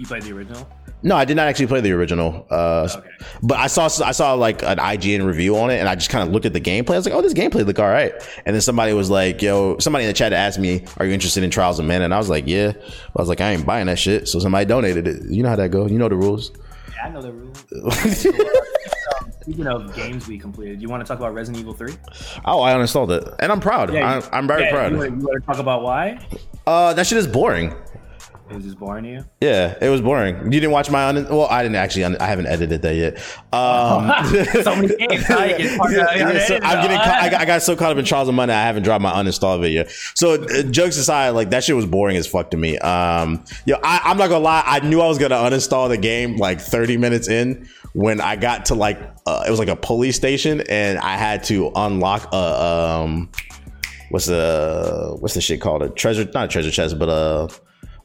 You played the original? No, I did not actually play the original. Uh, Okay. But I saw I saw like an IGN review on it, and I just kind of looked at the gameplay. I was like, "Oh, this gameplay look all right." And then somebody was like, "Yo," somebody in the chat asked me, "Are you interested in Trials of Men?" And I was like, "Yeah." I was like, "I ain't buying that shit." So somebody donated it. You know how that goes. You know the rules. Yeah, I know the rules. Speaking of games we completed, you want to talk about Resident Evil 3? oh, I uninstalled it, and I'm proud. Yeah, I'm, I'm very yeah, proud. You want, you want to talk about why? Uh, that shit is boring. It was just boring to you. Yeah, it was boring. You didn't watch my un- well, I didn't actually. Un- I haven't edited that yet. Um, so many games. How get Yeah, yeah, so I'm getting. Ca- I, got, I got so caught up in Trials of Mana, I haven't dropped my uninstall video. So uh, jokes aside, like that shit was boring as fuck to me. Um, yo, I, I'm not gonna lie. I knew I was gonna uninstall the game like 30 minutes in when I got to like uh, it was like a police station and I had to unlock a um, what's the what's the shit called a treasure not a treasure chest but a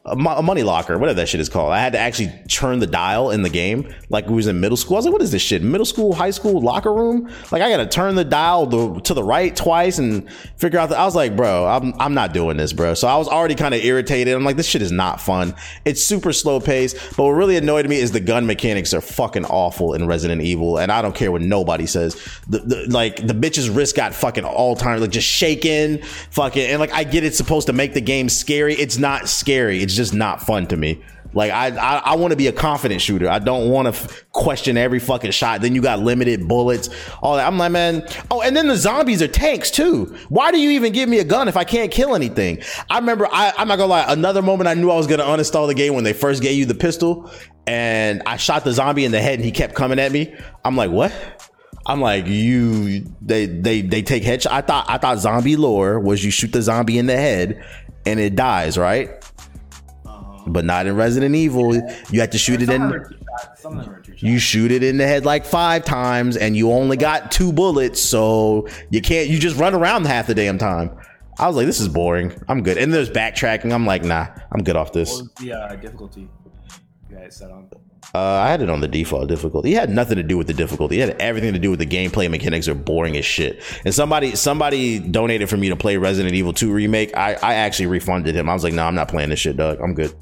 a mo- a money locker, whatever that shit is called. I had to actually turn the dial in the game like we was in middle school. I was like, what is this shit? Middle school, high school locker room? Like I gotta turn the dial the, to the right twice and figure out that I was like, bro, I'm I'm not doing this, bro. So I was already kind of irritated. I'm like, this shit is not fun. It's super slow paced. But what really annoyed me is the gun mechanics are fucking awful in Resident Evil, and I don't care what nobody says. The, the like the bitch's wrist got fucking all time like just shaking, fucking, and like I get it's supposed to make the game scary. It's not scary. It's just not fun to me. Like I, I, I want to be a confident shooter. I don't want to f- question every fucking shot. Then you got limited bullets, all that. I'm like, man. Oh, and then the zombies are tanks too. Why do you even give me a gun if I can't kill anything? I remember. I, I'm not gonna lie. Another moment I knew I was gonna uninstall the game when they first gave you the pistol, and I shot the zombie in the head, and he kept coming at me. I'm like, what? I'm like, you they they they take headshot. I thought I thought zombie lore was you shoot the zombie in the head and it dies, right? But not in Resident Evil. You have to shoot it Some of them in. are two shots, some of them are two shots. You shoot it in the head like five times, and you only got two bullets, so you can't. You just run around half the damn time. I was like, this is boring. I'm good. And there's backtracking. I'm like, nah, I'm good off this. What was the uh, difficulty you guys set on? Uh, I had it on the default difficulty. It had nothing to do with the difficulty. It had everything to do with the gameplay mechanics are boring as shit. And somebody somebody donated for me to play Resident Evil 2 remake. I, I actually refunded him. I was like, no, I'm not playing this shit, Doug. I'm good.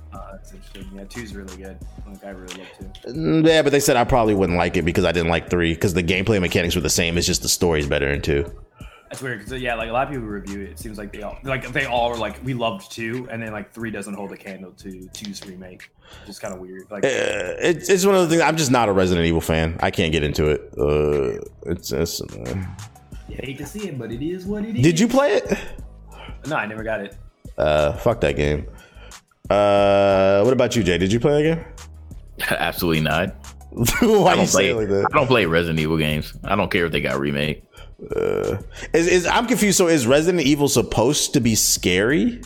That's interesting. Yeah, two's really good. Like I really love two. Mm, Yeah, but they said I probably wouldn't like it because I didn't like three because the gameplay mechanics were the same. It's just the story's better in two. That's weird because yeah, like a lot of people review it. It seems like they all like they all were like we loved two, and then like three doesn't hold a candle to two's remake. Just kind of weird. Like Uh, it's it's one of the things. I'm just not a Resident Evil fan. I can't get into it. Uh, it's, it's uh. you hate to see it, but it is what it is. Did you play it? No, I never got it. Uh, fuck that game. Uh, what about you, Jay? Did you play that game? Absolutely not. Why I you don't say play. it like that? I don't play Resident Evil games. I don't care if they got remade. Uh, is, is I'm confused. So is Resident Evil supposed to be scary?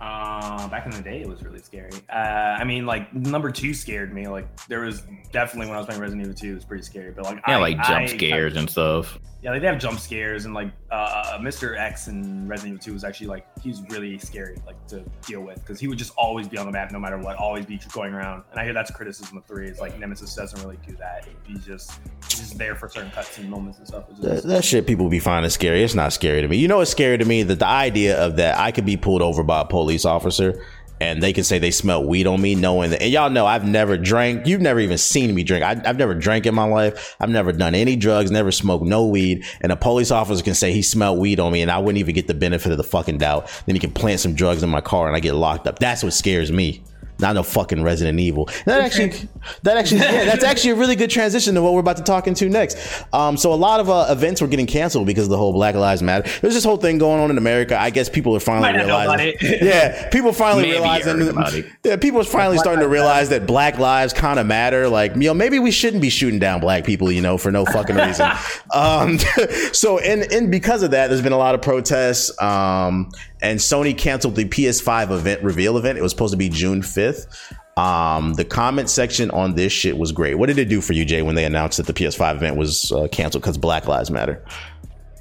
Uh, back in the day, it was really scary. Uh, I mean, like number two scared me. Like there was definitely when I was playing Resident Evil two, it was pretty scary. But like Yeah, I, like jump I- scares and stuff. Yeah, like they have jump scares and like uh, Mr. X in Resident Evil 2 was actually like he was really scary like to deal with because he would just always be on the map no matter what, always be going around. And I hear that's criticism of three. It's like Nemesis doesn't really do that. He's just he's just there for certain cutscene moments and stuff. That, that shit people be finding scary. It's not scary to me. You know it's scary to me? That the idea of that I could be pulled over by a police officer and they can say they smell weed on me, knowing that. And y'all know I've never drank. You've never even seen me drink. I, I've never drank in my life. I've never done any drugs, never smoked no weed. And a police officer can say he smelled weed on me and I wouldn't even get the benefit of the fucking doubt. Then he can plant some drugs in my car and I get locked up. That's what scares me. Not no fucking Resident Evil. That actually, that actually, yeah, that's actually a really good transition to what we're about to talk into next. Um, so a lot of uh, events were getting canceled because of the whole Black Lives Matter. There's this whole thing going on in America. I guess people are finally Might not know about realizing. it. yeah, people finally Maybe realizing. heard about it. Yeah, people are finally starting to realize that Black lives kind of matter. Like, you know, maybe we shouldn't be shooting down Black people, you know, for no fucking reason. um, so, and and because of that, there's been a lot of protests. Um, and Sony canceled the PS5 event reveal event. It was supposed to be June 5th. Um, the comment section on this shit was great. What did it do for you, Jay, when they announced that the PS5 event was uh, canceled because Black Lives Matter?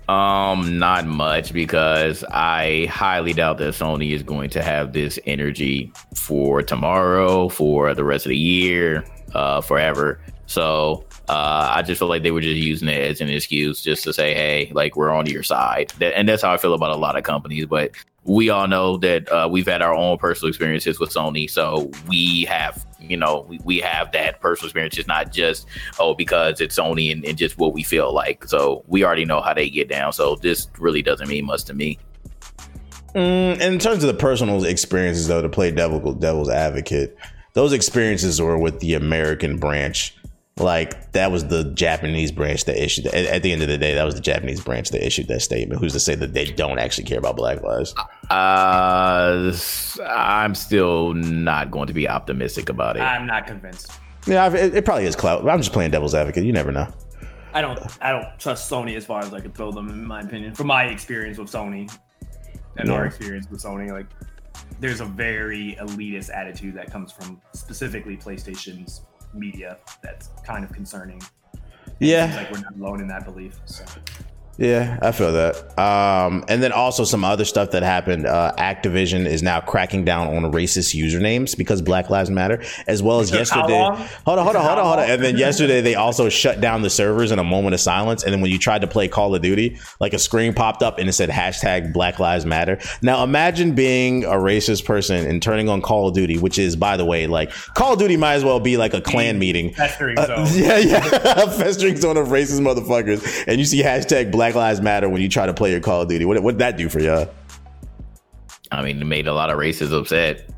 Um, not much because I highly doubt that Sony is going to have this energy for tomorrow, for the rest of the year, uh, forever. So uh, I just feel like they were just using it as an excuse just to say, hey, like we're on your side. And that's how I feel about a lot of companies. But we all know that uh, we've had our own personal experiences with Sony. So we have, you know, we, we have that personal experience. It's not just, oh, because it's Sony and, and just what we feel like. So we already know how they get down. So this really doesn't mean much to me. Mm, in terms of the personal experiences, though, to play devil, devil's advocate, those experiences were with the American branch. Like that was the Japanese branch that issued. At, at the end of the day, that was the Japanese branch that issued that statement. Who's to say that they don't actually care about Black lives? Uh, I'm still not going to be optimistic about it. I'm not convinced. Yeah, it, it probably is clout. I'm just playing devil's advocate. You never know. I don't I don't trust Sony as far as I could throw them in my opinion. From my experience with Sony and our experience with Sony, like there's a very elitist attitude that comes from specifically PlayStation's media that's kind of concerning. Yeah, Like we're not alone in that belief. So Yeah, I feel that. Um, and then also some other stuff that happened. Uh, Activision is now cracking down on racist usernames because Black Lives Matter, as well as yesterday. Hold on, hold on, hold on, hold on. And then yesterday they also shut down the servers in a moment of silence. And then when you tried to play Call of Duty, like a screen popped up and it said hashtag Black Lives Matter. Now imagine being a racist person and turning on Call of Duty, which is, by the way, like Call of Duty might as well be like a clan meeting. festering Uh, zone. yeah, yeah, festering zone of racist motherfuckers, and you see hashtag Black Lives Matter when you try to play your Call of Duty. What what that do for y'all? I mean, it made a lot of racists upset.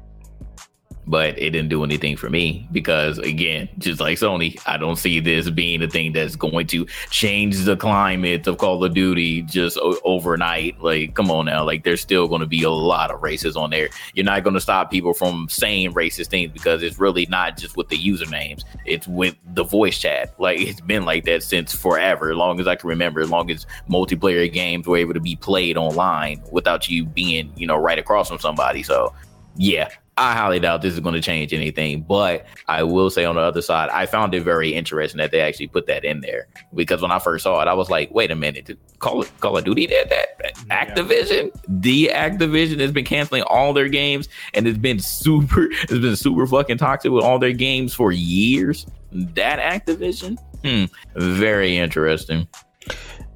But it didn't do anything for me because again, just like Sony, I don't see this being a thing that's going to change the climate of Call of Duty just o- overnight. Like, come on now, like there's still going to be a lot of races on there. You're not going to stop people from saying racist things because it's really not just with the usernames; it's with the voice chat. Like it's been like that since forever, as long as I can remember, as long as multiplayer games were able to be played online without you being, you know, right across from somebody. So yeah, I highly doubt this is going to change anything. But I will say on the other side, I found it very interesting that they actually put that in there because when I first saw it, I was like, wait a minute, Call of, Call of Duty did that? Activision, the Activision has been canceling all their games and it's been super, it's been super fucking toxic with all their games for years. That Activision, hmm, very interesting.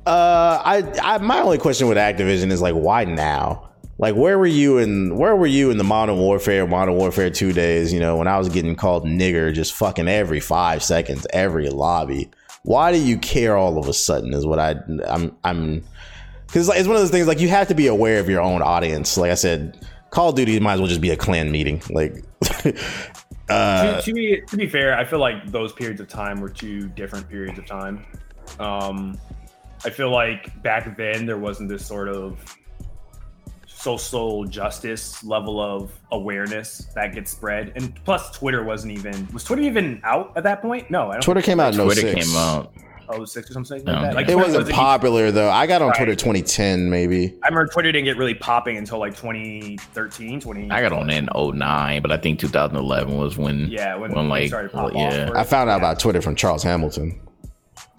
Uh, I, I my only question with Activision is like, why now? Like, where were you in where were you in the Modern Warfare, Modern Warfare two days? You know, when I was getting called nigger just fucking every five seconds, every lobby. Why do you care all of a sudden? Is what I I'm I'm because it's one of those things like you have to be aware of your own audience. Like I said, Call of Duty might as well just be a clan meeting. Like. uh, to, to, be, to be fair, I feel like those periods of time were two different periods of time. Um, I feel like back then there wasn't this sort of social justice level of awareness that gets spread, and plus Twitter wasn't even was Twitter even out at that point? No, Twitter came out. No, Twitter oh six. came out. Oh, six or something like that. Like, it wasn't popular even, though. I got on right. Twitter 2010, maybe. I remember Twitter didn't get really popping until like 2013, 20. I got on in 09, but I think 2011 was when. Yeah, when, when like started well, yeah. I found out about Twitter from Charles Hamilton.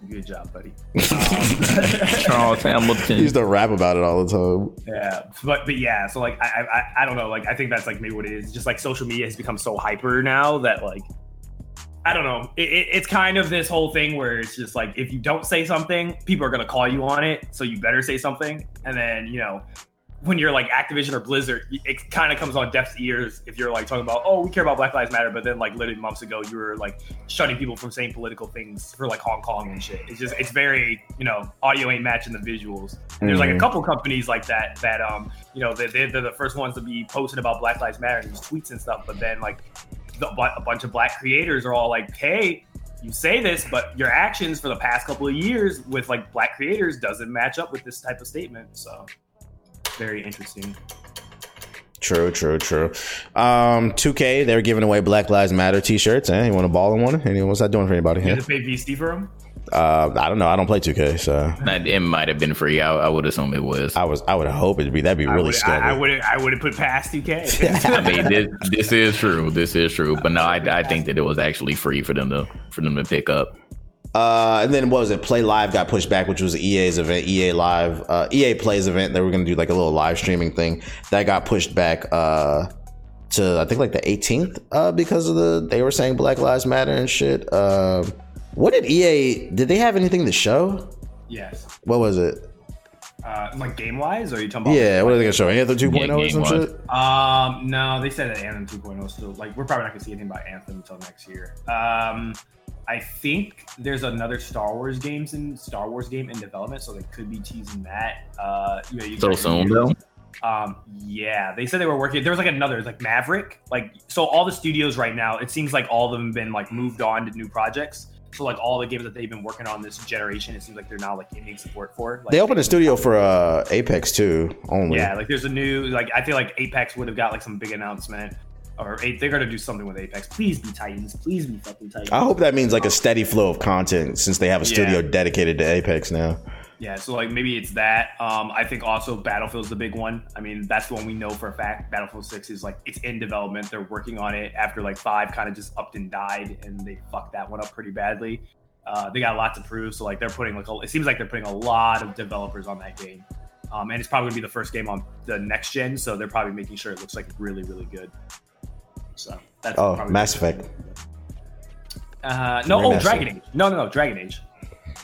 Good job, buddy. Charles Hamilton. He used to rap about it all the time. Yeah, but but yeah, so like I, I I don't know, like I think that's like maybe what it is. Just like social media has become so hyper now that like I don't know. It, it, it's kind of this whole thing where it's just like if you don't say something, people are gonna call you on it, so you better say something. And then you know when you're like Activision or Blizzard, it kind of comes on deaf ears if you're like talking about, oh, we care about Black Lives Matter, but then like literally months ago you were like shutting people from saying political things for like Hong Kong and shit. It's just it's very you know audio ain't matching the visuals. And there's like a mm-hmm. couple companies like that that um you know they're, they're the first ones to be posting about Black Lives Matter and these tweets and stuff, but then like the, a bunch of black creators are all like, hey. You say this, but your actions for the past couple of years with like black creators doesn't match up with this type of statement. So very interesting. True, true, true. Um, 2K, they're giving away Black Lives Matter T-shirts. Eh? You want to ball in one? Anyone? What's that doing for anybody? You to pay VST for them? Uh, I don't know. I don't play 2K, so it might have been free. I, I would assume it was. I was. I would hope it'd be. That'd be really scary. I would. I would have put past 2K. I mean, this, this is true. This is true. But no, I, I think that it was actually free for them to for them to pick up. Uh, and then what was it? Play Live got pushed back, which was EA's event, EA Live, uh, EA Plays event. They were going to do like a little live streaming thing that got pushed back uh, to I think like the 18th uh, because of the they were saying Black Lives Matter and shit. Uh, what did EA? Did they have anything to show? Yes. What was it? Uh, like game wise, or are you talking about? Yeah, what are they gonna show? Anthem 2.0 yeah, or some shit? Um, no, they said that Anthem 2.0 still like we're probably not gonna see anything about Anthem until next year. Um, I think there's another Star Wars games in Star Wars game in development, so they could be teasing that. Uh, you know, you so soon though. Um, yeah, they said they were working. There was like another, it's like Maverick. Like, so all the studios right now, it seems like all of them have been like moved on to new projects. So like all the games that they've been working on this generation, it seems like they're not like ending support for. Like, they opened a studio for uh Apex too. Only. Yeah, like there's a new like I feel like Apex would have got like some big announcement or they're gonna do something with Apex. Please be Titans. Please be fucking Titans. I hope that means like a steady flow of content since they have a studio yeah. dedicated to Apex now. Yeah, so like maybe it's that. Um, I think also Battlefield's the big one. I mean, that's the one we know for a fact. Battlefield Six is like it's in development. They're working on it after like five kind of just upped and died, and they fucked that one up pretty badly. Uh, they got a lot to prove, so like they're putting like a, it seems like they're putting a lot of developers on that game. Um, and it's probably gonna be the first game on the next gen, so they're probably making sure it looks like really, really good. So that's oh, Mass Effect. Uh, no, oh, Dragon Age. No, no, no, Dragon Age.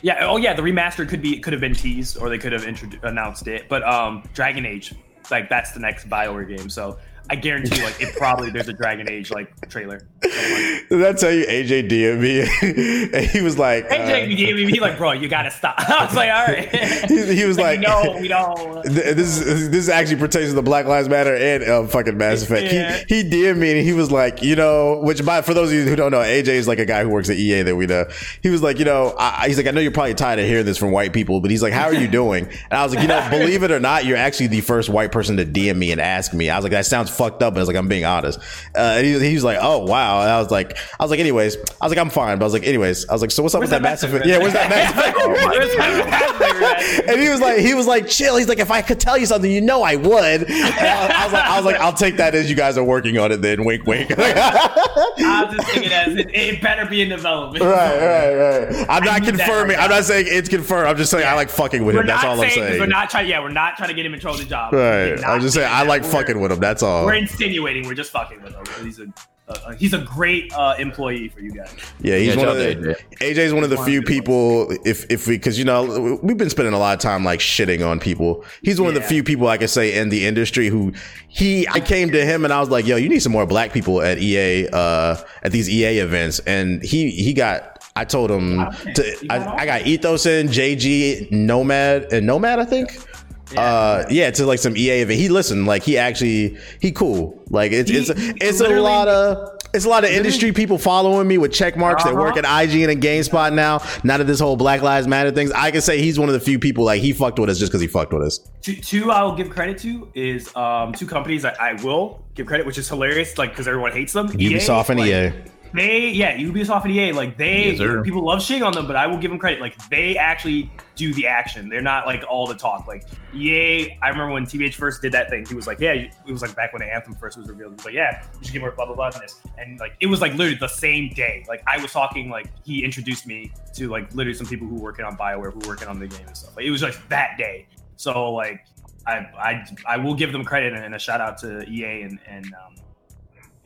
Yeah. Oh, yeah. The remaster could be could have been teased, or they could have introduced announced it. But um, Dragon Age, like that's the next Bioware game. So I guarantee you, like it probably there's a Dragon Age like trailer. Did I tell you AJ DM me? and he was like, AJ uh, gave me, he like, bro, you gotta stop. I was like, all right. he, he was like, no, we don't. This is this actually pertains to the Black Lives Matter and um, fucking Mass Effect. Yeah. He he DM'd me and he was like, you know, which by for those of you who don't know, AJ is like a guy who works at EA that we know. He was like, you know, I, he's like, I know you're probably tired of hearing this from white people, but he's like, how are you doing? And I was like, you know, believe it or not, you're actually the first white person to DM me and ask me. I was like, that sounds fucked up. But I was like, I'm being honest. Uh, and he, he was like, oh wow. And I was like, I was like, anyways, I was like, I'm fine. But I was like, anyways, I was like, so what's up Where's with that that Mass Mass Effect? Effect? Yeah, where's that Mass Effect? Where's my- and he was like, he was like, chill. He's like, if I could tell you something, you know, I would. I, I was like, I was like, I'll take that as you guys are working on it. Then wink, wink. I'll just take it as it, it better be in development. right, right. right. I'm not confirming. I'm not saying it's confirmed. I'm just saying I like fucking with We're him. That's all I'm saying. we're not trying. Yeah, we're not trying to get him in trouble the job. right. I'm just saying I like fucking with him. That's all. We're insinuating. We're just fucking with him. He's a uh, he's a great uh, employee for you guys. Yeah, he's Yeah, one of the out to AJ's one of the few of the good people. If if we because you know we've been spending a lot of time like shitting on people. He's one of the few people I can say in the industry who he. I came to him and I was like, "Yo, you need some more black people at EA uh, at these EA events," and he he got. I told him to. I, I got Ethos in JG Nomad and Nomad. I think. Uh yeah, to like some EA event. He listened, like he actually he cool. Like it's it's He- it's a lot of it's a lot of industry people following me with check marks that work Uh-huh. at IGN and a GameSpot now. Now that this whole Black Lives Matter things, I can say he's one of the few people like he fucked with us just because he fucked with us. Two, two I will give credit to is um, two companies that I will give credit, which is hilarious, like because everyone hates them. Ubisoft and like, EA. They yeah, Ubisoft and EA, like they Yes, people love shitting on them, but I will give them credit. Like they actually do the action. They're not like all the talk. Like EA, I remember when TBH first did that thing. He was like, yeah, it was like back when Anthem first was revealed. He was like, yeah, you should give more blah blah blah than this. And like it was like literally the same day. Like I was talking, like he introduced me to like literally some people who were working on Bioware, who were working on the game and stuff. Like it was like that day. So like I I I will give them credit and a shout out to EA and and um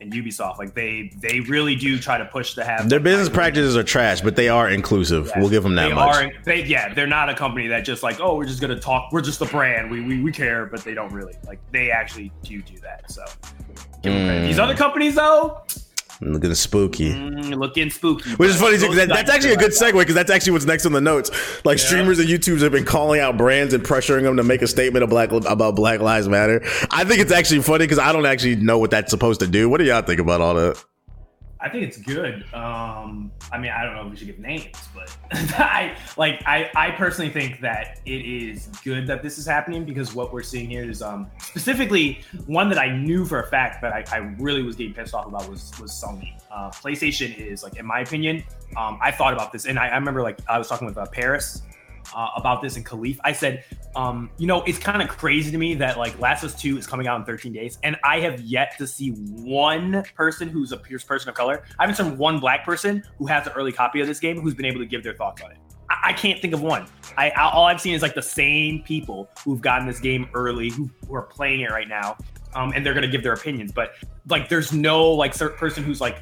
and Ubisoft. Like they they really do try to push to have Their business practices are trash, but they are inclusive. Yeah. We'll give them that they much. Are, they yeah, they're not a company that just like oh we're just gonna talk. We're just a brand. We we, we care, but they don't really like. They actually do do that. So give them credit. Mm. These other companies though, Looking spooky. mm, looking spooky. Which is funny too, that, that's actually a good segue because that's actually what's next on the notes. Like streamers and YouTubers have been calling out brands and pressuring them to make a statement of black about Black Lives Matter. I think it's actually funny because I don't actually know what that's supposed to do. What do y'all think about all that? I think it's good. Um, I mean, I don't know if we should give names, but I like I, I personally think that it is good that this is happening because what we're seeing here is um specifically one that I knew for a fact that I, I really was getting pissed off about was was Sony. Uh, PlayStation is like, in my opinion, um, I thought about this and I, I remember like I was talking with uh, Paris uh, about this in Khalif. I said, um, you know, it's kind of crazy to me that like Last of Us 2 is coming out in 13 days, and I have yet to see one person who's a pierce person of color. I haven't seen one black person who has an early copy of this game who's been able to give their thoughts on it. I, I can't think of one. I, I all I've seen is like the same people who've gotten this game early, who, who are playing it right now, um, and they're gonna give their opinions. But like, there's no like person who's like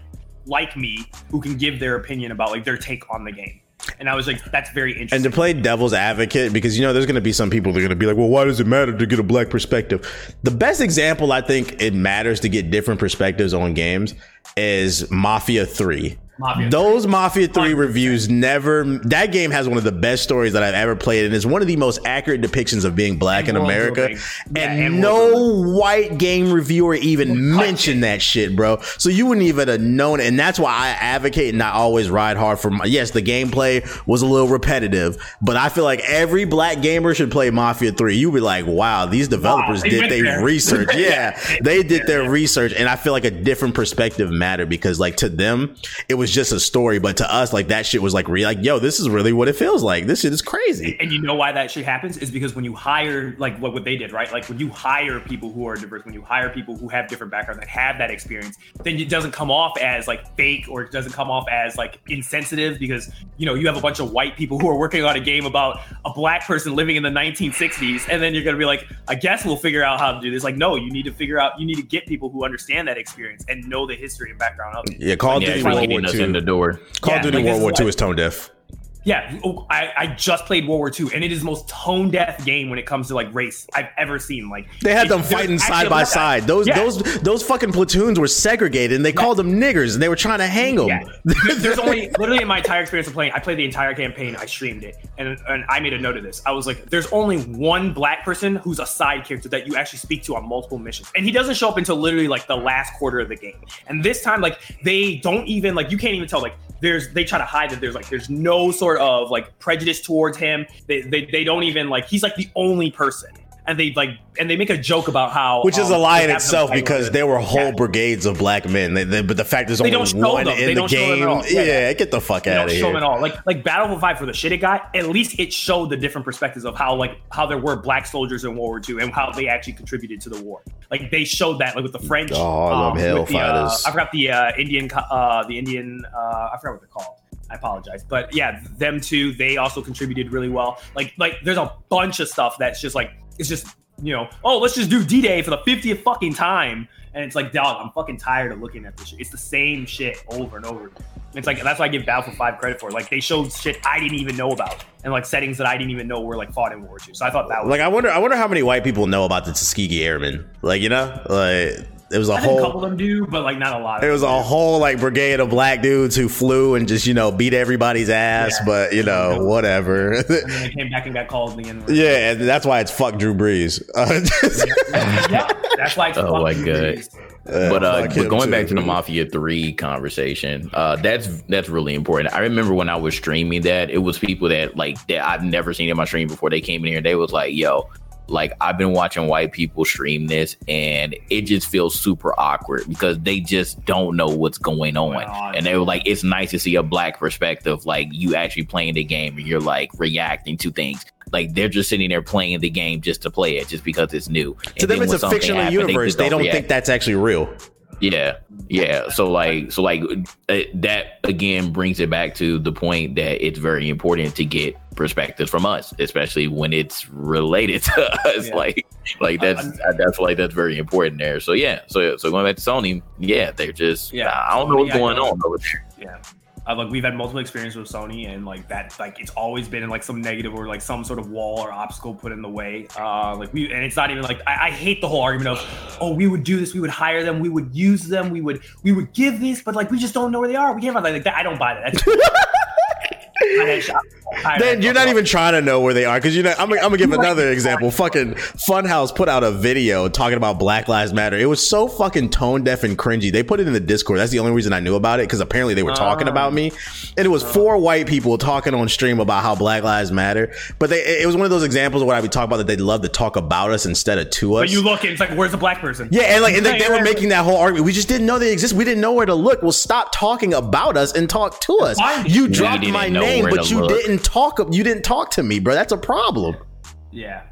like me who can give their opinion about like their take on the game. And I was like, that's very interesting. And to play devil's advocate, because you know there's going to be some people that are going to be like, well, why does it matter to get a black perspective? The best example I think it matters to get different perspectives on games is Mafia 3. Mafia Those Mafia 3 100%. reviews never that game has one of the best stories that I've ever played and it's one of the most accurate depictions of being black And in America. Yeah, and, and no white game reviewer even mentioned that shit, bro. So you wouldn't even have known it. And that's why I advocate and I always ride hard for my, yes, the gameplay was a little repetitive, but I feel like every black gamer should play Mafia 3. You'd be like, wow, these developers they did their research. Yeah, they did their research. And I feel like a different perspective mattered because like to them, it was just a story, but to us, like that shit was like real. Like, yo, this is really what it feels like. This shit is crazy. And you know why that shit happens is because when you hire like what, what they did, right? Like when you hire people who are diverse, when you hire people who have different backgrounds that have that experience, then it doesn't come off as like fake or it doesn't come off as like insensitive because you know you have a bunch of white people who are working on a game about a black person living in the 1960s, and then you're gonna be like, I guess we'll figure out how to do this. Like, no, you need to figure out, you need to get people who understand that experience and know the history and background of it. Yeah, Call of Yeah, Duty World War us in the door. Call of Yeah, Duty like, World War II like- is tone deaf. Yeah, oh, I, I just played World War II, and it is the most tone deaf game when it comes to like race I've ever seen. Like They had it- them fighting side by side. Those Yeah. those those fucking platoons were segregated, and they called them niggers, and they were trying to hang them. Yeah. There's only literally in my entire experience of playing, I played the entire campaign, I streamed it, and and I made a note of this. I was like, there's only one black person who's a side character that you actually speak to on multiple missions. And he doesn't show up until literally like the last quarter of the game. And this time, like they don't even like you can't even tell like there's they try to hide that there's like there's no sort of like prejudice towards him. They they, they don't even like he's like the only person. And they like and they make a joke about how Which is um, a lie in itself because there were whole Yeah. brigades of black men. They, they- but the fact there's only one them. They in the don't game. Yeah. Yeah. get the fuck They out of show them here. at all. Like like Battlefield Five for the shit it got. At least it showed the different perspectives of how like how there were black soldiers in World War II and how they actually contributed to the war. Like they showed that like with the French. Oh, I love with the, uh, I forgot the uh, Indian uh, the Indian uh, I forgot what they're called. I apologize, but yeah, them too. They also contributed really well. Like like there's a bunch of stuff that's just like it's just you know oh let's just do D Day for the 50th fucking time. And it's like, dog, I'm fucking tired of looking at this shit. It's the same shit over and over. again. It's like that's why I give Battlefield 5 credit for. Like they showed shit I didn't even know about, and like settings that I didn't even know were like fought in World War II. So I thought that was Like I wonder, I wonder how many white people know about the Tuskegee Airmen. Like you know, like it was a I whole a couple of them do, but like not a lot. Of It was them a whole like brigade of black dudes who flew and just you know beat everybody's ass, Yeah. but you know whatever. and then they came back and got called in the end. yeah, and that's why it's fuck Drew Brees. Uh, yeah, that's why it's Oh my fucking God. crazy. but uh, but him going back to the Mafia Three conversation, uh, that's that's really important. I remember when I was streaming that, it was people that like that I've never seen in my stream before. They came in here, they was like, "Yo, like I've been watching white people stream this, and it just feels super awkward because they just don't know what's going on." Going on. And they were like, "It's nice to see a black perspective, like you actually playing the game and you're like reacting to things." Like they're just sitting there playing the game just to play it, just because it's new. to And them, it's a fictional happens, universe. just They don't react. think that's actually real. Yeah, yeah. So like, so like uh, that again brings it back to the point that it's very important to get perspectives from us, especially when it's related to us. Yeah. Like, like that's Uh, that's like that's very important there. So yeah, so so going back to Sony, yeah, they're just Yeah, I don't know what's going on over there. Yeah. Uh, like we've had multiple experiences with Sony, and like that, like it's always been in like some negative or like some sort of wall or obstacle put in the way. Uh, like we, and it's not even like I, I hate the whole argument of, oh, we would do this, we would hire them, we would use them, we would, we would give this, but like we just don't know where they are. We can't find like that. I don't buy that. That's Then you're not even trying to know where they are because you know. I'm, gonna- I'm gonna give another example. Fucking Funhouse put out a video talking about Black Lives Matter. It was so fucking tone deaf and cringy. They put it in the Discord. That's the only reason I knew about it because apparently they were talking about me, and it was four white people talking on stream about how Black Lives Matter. But they, it was one of those examples of what I would talk about that they'd love to talk about us instead of to us. But you look and it's like, where's the black person? Yeah, and like and they, they were making that whole argument. We just didn't know they exist. We didn't know where to look. Well, stop talking about us and talk to us. You dropped my name, where but you look. didn't talk. You didn't talk to me, bro. That's a problem. Yeah.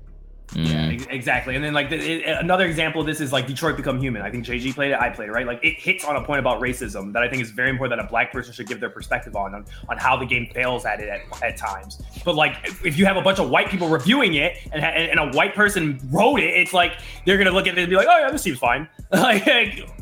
Mm. Ex- Exactly, and then like the, it, another example of this is like Detroit Become Human. I think JG played it, I played it, right? Like it hits on a point about racism that I think is very important that a black person should give their perspective on on, on how the game fails at it at, at times. But like if if you have a bunch of white people reviewing it and, ha- and a white person wrote it, it's like they're gonna look at it and be like, oh yeah, this seems fine. like, it- it's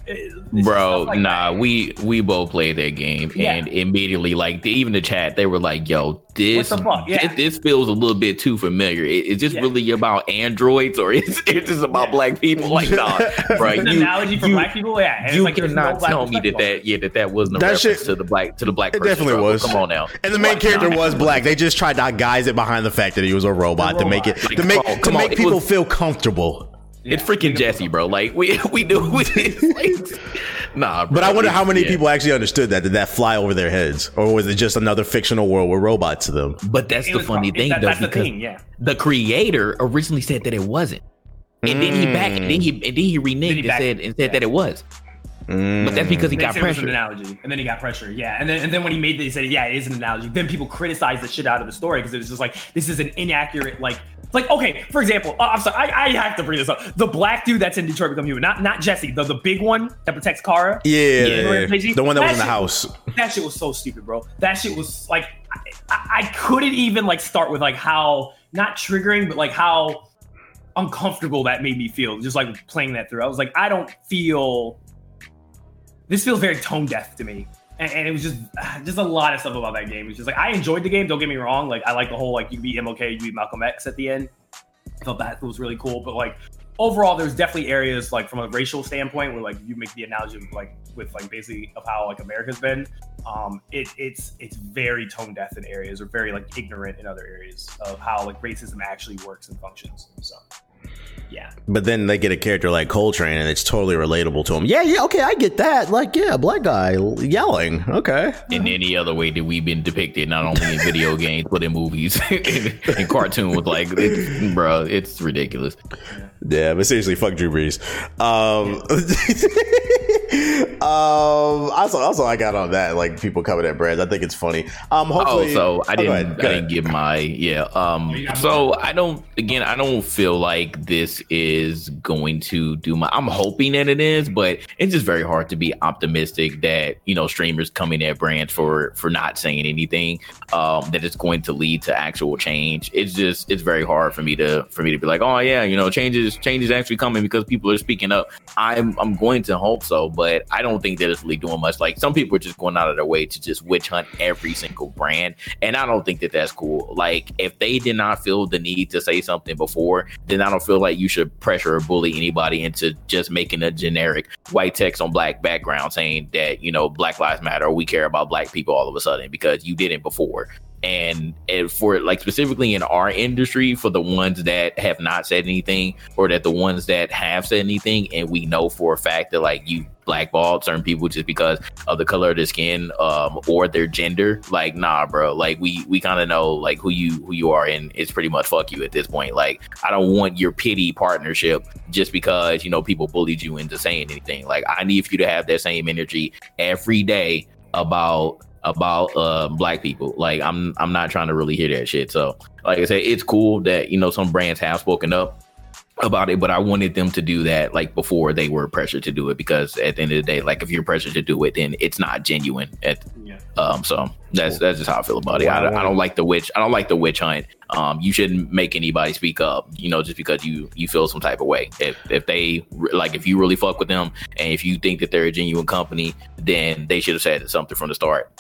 Bro, like nah, that. we we both played that game, Yeah. and immediately, like the, even the chat, they were like, "Yo, this What the fuck? Yeah. this, this feels a little bit too familiar. Is, is this Yeah. really about androids or is it just about Yeah. black people?" Like, nah, bro, It's an you, analogy for you- black people, yeah. And you it's like, there's no tell me that that yeah that that wasn't a That reference shit- to the black to the black. It person definitely struggle. was. Come on now. And the main What? character Nah. was black. They just tried to guise it behind the fact that he was a robot, A to make it robot. to make Come on, to come on. make people was- feel comfortable. It's freaking Jesse, bro. Like we we do we like, nah. Bro, But I wonder how many Yeah. people actually understood that. Did that fly over their heads, or was it just another fictional world with robots to them? But that's It the funny probably- thing, that- though, that's the thing, yeah. the creator originally said that it wasn't, and then he back, and then he mm. and then he reneged Then he and backed- said and said yeah. that it was. But that's because he They got said it was an pressure. analogy, and then he got pressure. Yeah, and then and then when he made it, he said, "Yeah, it is an analogy." Then people criticized the shit out of the story because it was just like, "This is an inaccurate." Like, like okay, for example, uh, I'm sorry, I, I have to bring this up. The black dude that's in Detroit Become Human, not not Jesse, the the big one that protects Kara. Yeah, Yeah. the one that was in the shit- house. That shit was so stupid, bro. That shit was like, I, I, I couldn't even like start with like how not triggering, but like how uncomfortable that made me feel. Just like playing that through, I was like, I don't feel. This feels very tone deaf to me. and, and it was just just a lot of stuff about that game. It's just like I enjoyed the game. Don't get me wrong. Like I like the whole like you beat MLK, you beat Malcolm X at the end. I thought that was really cool. But like overall, there's definitely areas like from a racial standpoint where like you make the analogy of, like with like basically of how like America's been. Um, it, it's it's very tone deaf in areas or very like ignorant in other areas of how like racism actually works and functions. So yeah. But then they get a character like Cole Train, and it's totally relatable to him. Yeah, yeah, okay, I get that. Like, yeah, black guy yelling. Okay. In any other way that we've been depicted, not only in video games but in movies and, and cartoons, like, it's, bro, it's ridiculous. Yeah, but seriously, fuck Drew Brees. Um, um, also, also, I got on that like people coming at brands. I think it's funny. Um, hopefully, oh, so I oh, didn't, ahead, go I didn't give my yeah. Um, so I don't. Again, I don't feel like this is going to do my. I'm hoping that it is, but it's just very hard to be optimistic that you know streamers coming at brands for for not saying anything. Um, that it's going to lead to actual change. It's just it's very hard for me to for me to be like, oh yeah, you know, changes changes actually coming because people are speaking up. I'm I'm going to hope so, but I don't think that it's really doing much. Like some people are just going out of their way to just witch hunt every single brand, and I don't think that that's cool. Like if they did not feel the need to say something before, then I don't feel like you should pressure or bully anybody into just making a generic white text on black background saying that you know Black Lives Matter or we care about black people all of a sudden because you didn't before and, and for like specifically in our industry for the ones that have not said anything or that the ones that have said anything and we know for a fact that like you blackballed certain people just because of the color of their skin um or their gender. Like nah bro. Like we we kind of know like who you who you are and it's pretty much fuck you at this point. Like i don't want your pity partnership just because you know people bullied you into saying anything. Like i need for you to have that same energy every day about about uh black people. Like I'm I'm not trying to really hear that shit. So like I said, it's cool that you know some brands have spoken up about it, but I wanted them to do that like before they were pressured to do it because at the end of the day, like if you're pressured to do it, then it's not genuine. At Yeah. um, so that's that's just how I feel about it. I, don't- I don't like the witch. I don't like the witch hunt. Um, you shouldn't make anybody speak up. You know, just because you you feel some type of way. If if they like, if you really fuck with them, and if you think that they're a genuine company, then they should have said something from the start.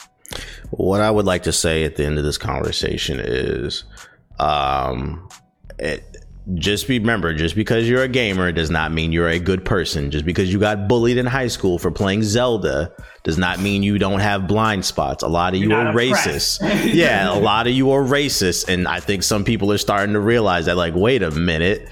What I would like to say at the end of this conversation is, um, it, just remember, just because you're a gamer does not mean you're a good person. Just because you got bullied in high school for playing Zelda does not mean you don't have blind spots. A lot of you You're racist. yeah, a lot of you are racist, and I think some people are starting to realize that. Like, wait a minute.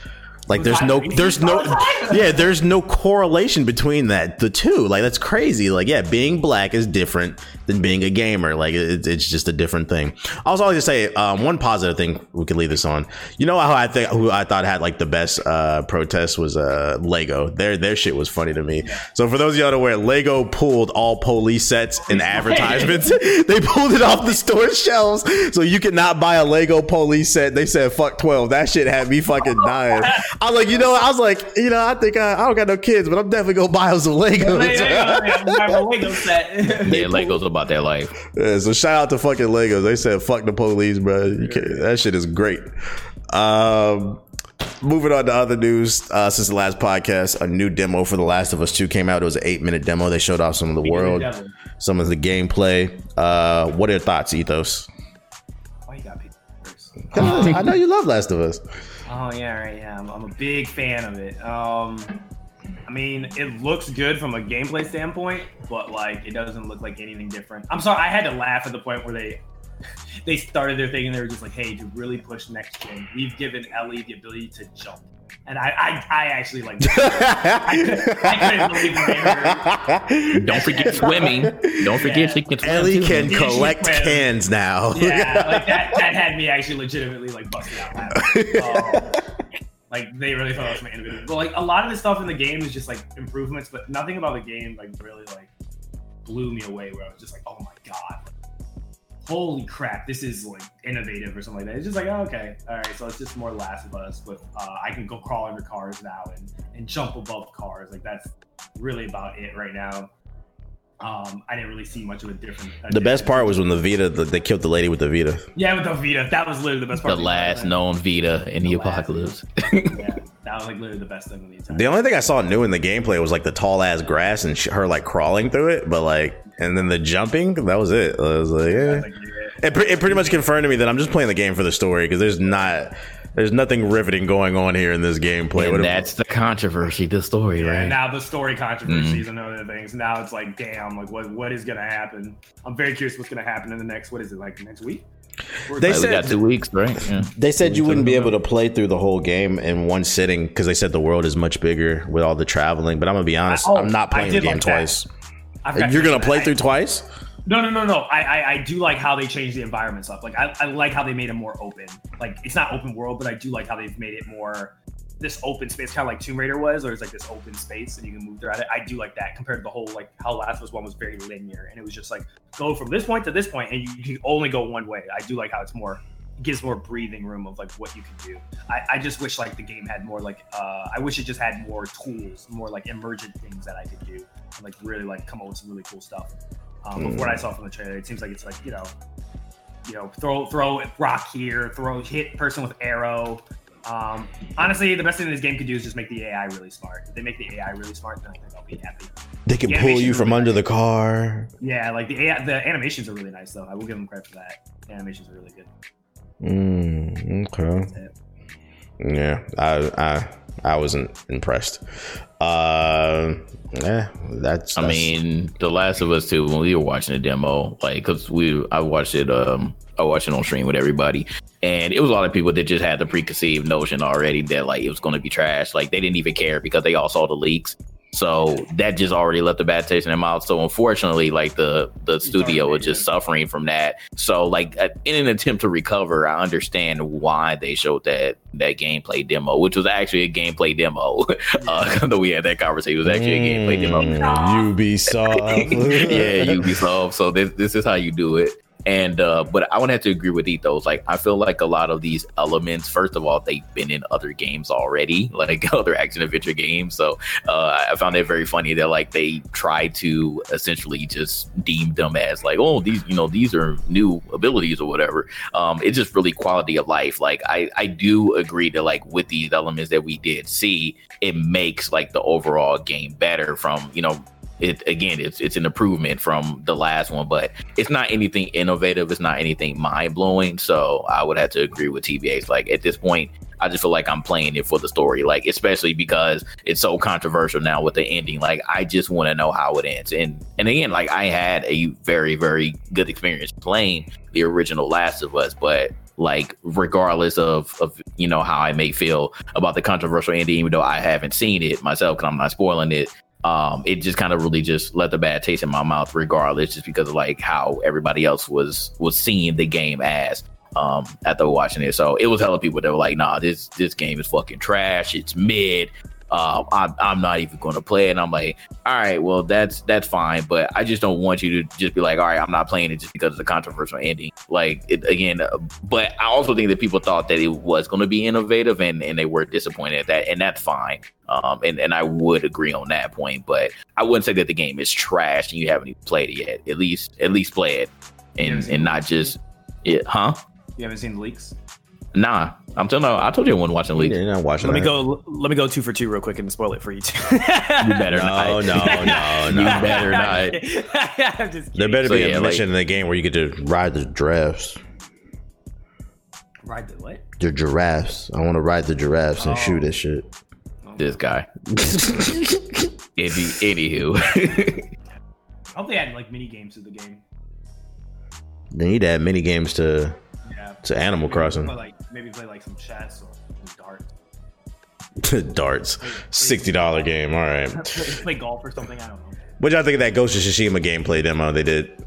Like there's no there's no yeah there's no correlation between that the two like that's crazy like yeah being black is different than being a gamer like it, it's just a different thing. Also, I was always to say um, one positive thing we could leave this on. You know how I think who I thought had like the best uh, protest was uh, Lego. Their their shit was funny to me. So for those of y'all aware, Lego pulled all police sets and advertisements. they pulled it off the store shelves so you could not buy a Lego police set. They said fuck twelve. That shit had me fucking dying. I was like, you know, I was like, you know, I think I, I don't got no kids, but I'm definitely gonna buy them some Legos. Lego set. Yeah, Legos about their life. Yeah, so shout out to fucking Legos. They said fuck the police, bro. You can't, that shit is great. Um, moving on to other news. Uh, since the last podcast, a new demo for The Last of Us Two came out. It was an eight minute demo. They showed off some of the world, devil. some of the gameplay. Uh, what are your thoughts, Ethos? Why you got people first? I know you love Last of Us. Oh yeah, right. Yeah, I'm, I'm a big fan of it. Um, I mean, it looks good from a gameplay standpoint, but like, it doesn't look like anything different. I'm sorry, I had to laugh at the point where they they started their thing and they were just like, "Hey, to really push next gen, we've given Ellie the ability to jump." And I, I, I actually like. I, could, I couldn't believe that. Don't forget swimming. Don't forget Yeah. she can swim. Ellie too. can Yeah, she collect can. cans now. Yeah, like that. That had me actually legitimately like busting out laughing. Um, like they really thought it was my innovative. But like a lot of the stuff in the game is just like improvements, but nothing about the game like really like blew me away. Where I was just like, oh my god, holy crap, this is like innovative or something like that. It's just like, oh, okay, all right, so it's just more Last of Us with uh, I can go crawl under cars now and and jump above cars. Like that's really about it right now. Um, I didn't really see much of a different. a The best difference. part was when the Vita, the, they killed the lady with the Vita. Yeah, with the Vita, that was literally the best part. The last entire known Vita in the, The apocalypse. Yeah, that was like literally the best thing of the entire. The only thing I saw new in the gameplay was like the tall ass grass and sh- her like crawling through it, but like and then the jumping. That was it. I was like, yeah. Like, yeah. It, pre- it pretty much confirmed to me that I'm just playing the game for the story because there's not there's nothing riveting going on here in this gameplay. And that's the controversy, the story, Yeah, right? now the story controversies Mm-hmm. and other things. Now it's like, damn, like what what is gonna happen? I'm very curious what's gonna happen in the next. What is it like next week? Or- They Like, we said- got two weeks, right? Yeah. They said you wouldn't be able to play through the whole game in one sitting because they said the world is much bigger with all the traveling. But I'm gonna be honest, Oh, I'm not playing the game like twice. I forgot to You're gonna play that. through twice? No, no, no, no. I, I, I do like how they changed the environment stuff. Like, I, I like how they made it more open. Like, it's not open world, but I do like how they've made it more this open space, kind of like Tomb Raider was, or it's like this open space and you can move throughout it. I do like that compared to the whole like how Last Us One was very linear and it was just like go from this point to this point and you, you can only go one way. I do like how it's more gives more breathing room of like what you can do. I, I just wish like the game had more like uh I wish it just had more tools, more like emergent things that I could do and like really like come up with some really cool stuff. Um, but what I saw from the trailer, it seems like it's like you know, you know, throw throw rock here, throw hit person with arrow. Um, honestly, the best thing this game could do is just make the AI really smart. If they make the AI really smart, then I think I'll be happy. They can Yeah, pull you from really under like the car. Yeah, like the AI, the animations are really nice though. I will give them credit for that. The animations are really good. Mm, okay. Yeah, I I I wasn't impressed. Uh, yeah, that's. I mean, The Last of Us 2, when we were watching the demo, like, cause we, I watched it, um, I watched it on stream with everybody, and it was a lot of people that just had the preconceived notion already that like it was going to be trash. Like they didn't even care because they all saw the leaks. So that just already left a bad taste in their mouth. So unfortunately, like the the studio was just suffering from that. So like uh, in an attempt to recover, I understand why they showed that that gameplay demo, which was actually a gameplay demo. uh, though we had that conversation, it was actually a gameplay demo Mm, Ubisoft. yeah, Ubisoft. So this this is how you do it. And uh, but I would have to agree with Ethos. Like I feel like a lot of these elements, first of all, they've been in other games already, like other action adventure games. So uh, I found it very funny that like they tried to essentially just deem them as like, oh, these you know these are new abilities or whatever. Um, it's just really quality of life. Like I I do agree that like with these elements that we did see, it makes like the overall game better from you know it again it's it's an improvement from the last one but it's not anything innovative. It's not anything mind-blowing. So i would have to agree with tbs like at this point i just feel like i'm playing it for the story like especially because it's so controversial now with the ending. Like i just want to know how it ends. And and again like i had a very very good experience playing the original last of us but like regardless of of you know how i may feel about the controversial ending even though i haven't seen it myself because i'm not spoiling it um, it just kind of really just left a bad taste in my mouth, regardless, just because of like how everybody else was was seeing the game as um after watching it. So it was hella people that were like, "Nah, this this game is fucking trash. It's mid. Um, I'm I'm not even going to play it." And I'm like, "All right, well that's that's fine, but I just don't want you to just be like, all right, I'm not playing it just because of the controversial ending." Like it, again, uh, but I also think that people thought that it was going to be innovative, and and they were disappointed at that, and that's fine. Um, and, and I would agree on that point, but I wouldn't say that the game is trash and you haven't even played it yet. At least, at least play it, and and not just it, huh? You haven't seen the leaks? Nah, I'm telling you, I told you I wasn't watching leaks. Yeah, you're not watching. Let me go. Let me go two for two real quick and spoil it for you too. You better No, not. no, no, You no. better not. I'm just There kidding. better So, be yeah, a like- mission in the game where you get to ride the giraffes. Ride the what? The giraffes. I want to ride the giraffes and Oh. shoot this shit. Oh. This guy. Any, anywho, I hope they add like mini games to the game. They need to add mini games to Yeah. to Animal Crossing. Play, like maybe play like some chess or some darts. Darts. Sixty dollar game. All right. play, play golf or something. I don't know. What y'all think of that Ghost of Tsushima gameplay demo they did?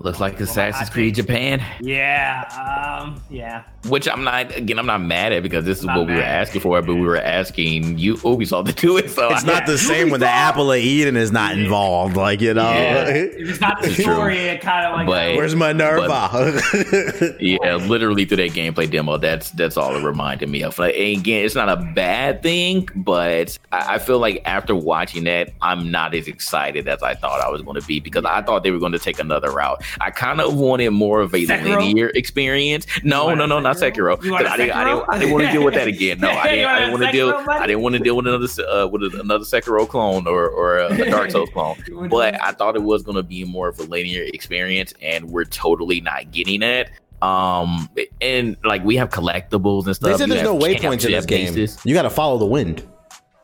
Looks like Assassin's I Creed think- Japan, Yeah. Um. Yeah. which I'm not. Again, I'm not mad at because this is Not what we were asking for, but we were asking you Ubisoft to do it. So It's I- not the same when the Apple of Eden is not involved. Like you know, Yeah. It's not the story, it kind of like. But- where's my Nerva? Yeah, literally through that gameplay demo, that's that's all it reminded me of. Like, and again, it's not a bad thing, but I, I feel like after watching that, I'm not as excited as I thought I was going to be because I thought they were going to take another route. I kind of wanted more of a Sekiro? linear experience. No, no, no, not Sekiro? Sekiro. You want 'Cause a I didn't, I didn't, I didn't want to deal with that again. No, I didn't. I want didn't want to deal. Sekiro, buddy? I didn't want to deal with another uh, with another Sekiro clone or or a, a Dark Souls clone. You wanna But I thought it was going to be more of a linear experience, and we're totally not getting it. Um, and like we have collectibles and stuff. They said there's no waypoints in championship this game. bases. You got to follow the wind.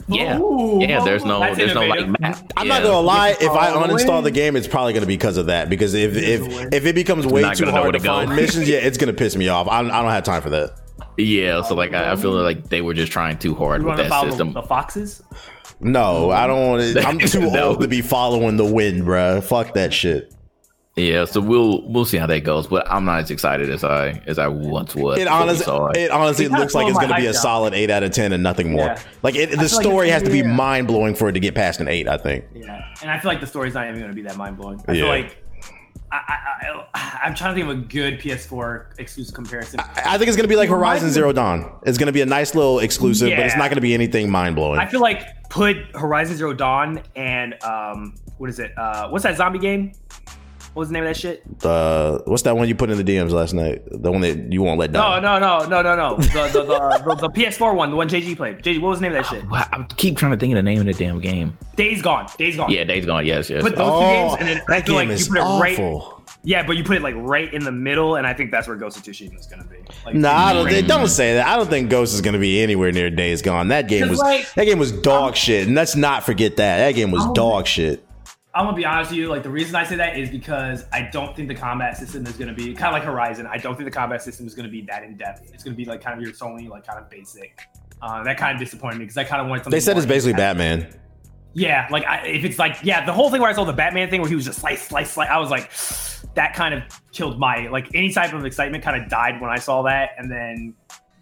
Yeah, Ooh, yeah. There's no, that's there's no like map. I'm Yeah. not gonna lie. If I uninstall the game, it's probably gonna be because of that. Because if if if it becomes way too hard to to go. find missions, yeah, it's gonna piss me off. I, I don't have time for that. Yeah, so like I, I feel like they were just trying too hard You with that system. the foxes? No, I don't want to. I'm too No. old to be following the wind, bruh. Fuck that shit. Yeah, so we'll we'll see how that goes, but I'm not as excited as I as I once was. It honestly, it. it honestly It looks like it's gonna be a down. solid eight out of ten and nothing more. Yeah. Like it, the feel like story has to be be a- mind blowing for it to get past an eight. I think. Yeah, and I feel like the story's not even going to be that mind blowing. I Yeah. feel like I, I, I, I'm trying to think of a good PS4 exclusive comparison. I think it's gonna be like Horizon Zero Dawn. It's gonna be a nice little exclusive, but it's not gonna be anything mind blowing. I feel like put Horizon Zero Dawn and um, what is it? Uh, what's that zombie game? What was the name of that shit? Uh, what's that one you put in the DMs last night? The one that you won't let die. No, down. no, no, no, no, no. The the, the, the, the PS4 one, the one JG played. JG, what was the name of that shit? Wow, I keep trying to think of the name of the damn game. Days Gone. Days Gone. Yeah, Days Gone. Yes, yes. Put those two games, and then I Oh, that feel game like is you put it right. awful. Yeah, but you put it like right in the middle, and I think that's where Ghost of Tsushima is gonna be. Like, Nah, I don't, right- don't say that. I don't think Ghost is going to be anywhere near Days Gone. That game 'Cause, was like, that game was dog shit, and let's not forget that that game was I'm- dog shit. I'm gonna be honest with you. Like the reason I say that is because I don't think the combat system is gonna be kind of like Horizon. I don't think the combat system is gonna be that in depth. It's gonna be like kind of your Sony, like kind of basic. Uh, that kind of disappointed me because I kind of wanted something. They said it's basically. Batman. Yeah, like I, if it's like yeah, the whole thing where I saw the Batman thing where he was just slice, slice, slice. I was like, that kind of killed my like any type of excitement. Kind of died when I saw that, and then.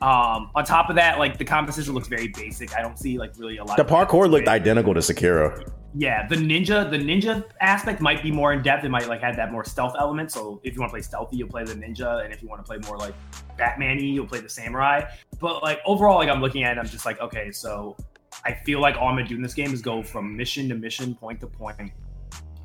Um, on top of that, like the composition looks very basic. I don't see like really a lot. The parkour looked identical to Sekiro. Yeah, the ninja, the ninja aspect might be more in depth. It might like have that more stealth element. So if you want to play stealthy, you'll play the ninja, and if you want to play more like Batman-y, you'll play the samurai. But like overall, like I'm looking at it, I'm just like, okay, so I feel like all I'm gonna do in this game is go from mission to mission, point to point.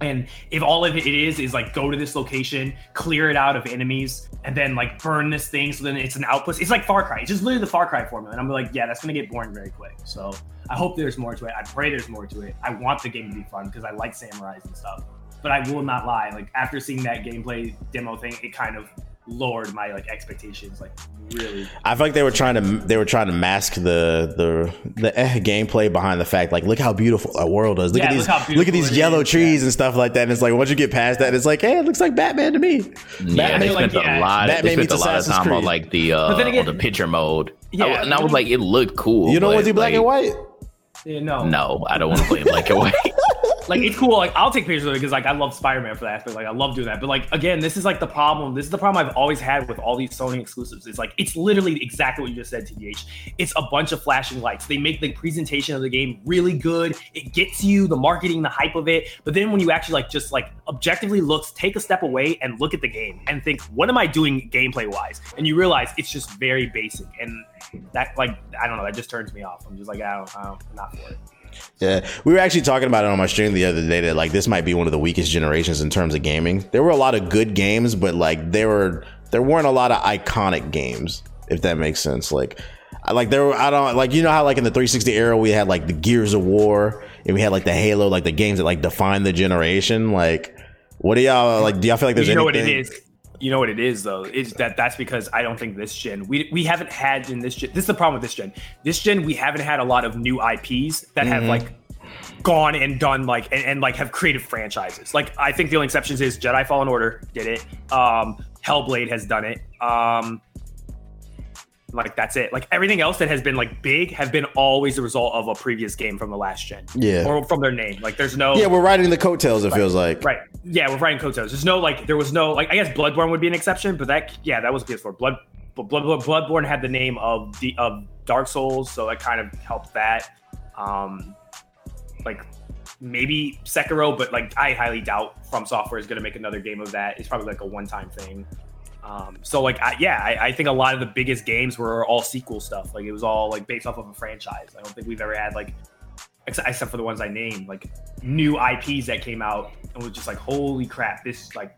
And if all of it is is like go to this location, clear it out of enemies, and then like burn this thing, so then it's an outpost. It's like Far Cry. It's just literally the Far Cry formula. And I'm like, yeah, that's gonna get boring very quick. So I hope there's more to it. I pray there's more to it. I want the game to be fun because I like samurais and stuff. But I will not lie. Like after seeing that gameplay demo thing, it kind of lowered my like expectations. Like really. I feel like they were trying to they were trying to mask the the the eh, gameplay behind the fact like look how beautiful our world is. Look Yeah, at these how look, at these yellow is, trees yeah. and stuff like that. And it's like once you get past that, it's like hey, it looks like Batman to me. yeah, Batman- they like, spent yeah, a lot. Batman They spent a lot of Assassin's time on Creed. like the uh, again- on the picture mode. Yeah, I- and I was like, it looked cool. You don't but, want black like, and white? Yeah, no. No, I don't want to play black and white. Like it's cool. Like I'll take pictures of it because like I love Spider Man for that aspect. Like I love doing that. But like again, this is like the problem. This is the problem I've always had with all these Sony exclusives. It's like it's literally exactly what you just said, TDH. It's a bunch of flashing lights. They make the presentation of the game really good. It gets you the marketing, the hype of it. But then when you actually like just like objectively looks, take a step away and look at the game and think, what am I doing gameplay wise? And you realize it's just very basic. And that like I don't know, that just turns me off. I'm just like I don't, I don't I'm not for it. Yeah, we were actually talking about it on my stream the other day that like this might be one of the weakest generations in terms of gaming. There were a lot of good games, but like there were there weren't a lot of iconic games, if that makes sense. Like I like there were I don't like you know how like in the 360 era we had like the Gears of War and we had like the Halo, like the games that like define the generation. Like what do y'all like? Do y'all feel like there's you know anything? what it is. You know what it is though. It's that that's because I don't think this gen we we haven't had in this gen. This is the problem with this gen. This gen we haven't had a lot of new IPs that have Mhm. like gone and done like and, and like have created franchises. Like I think the only exceptions is Jedi Fallen Order did it. Um Hellblade has done it. Um like that's it. Like everything else that has been like big have been always the result of a previous game from the last gen. Yeah. Or from their name. Like there's no Yeah, we're riding the coattails. It feels like. Right. Yeah, we're riding coattails. There's no like there was no like I guess Bloodborne would be an exception, but that yeah, that was PS4. Blood but Blood, Blood Bloodborne had the name of the of Dark Souls, so that kind of helped that. Um like maybe Sekiro, but like I highly doubt From Software is gonna make another game of that. It's probably like a one-time thing. Um, so like I, yeah, I, I think a lot of the biggest games were all sequel stuff. Like it was all like based off of a franchise. I don't think we've ever had like ex- except for the ones I named, like new IPs that came out and was just like, holy crap, this like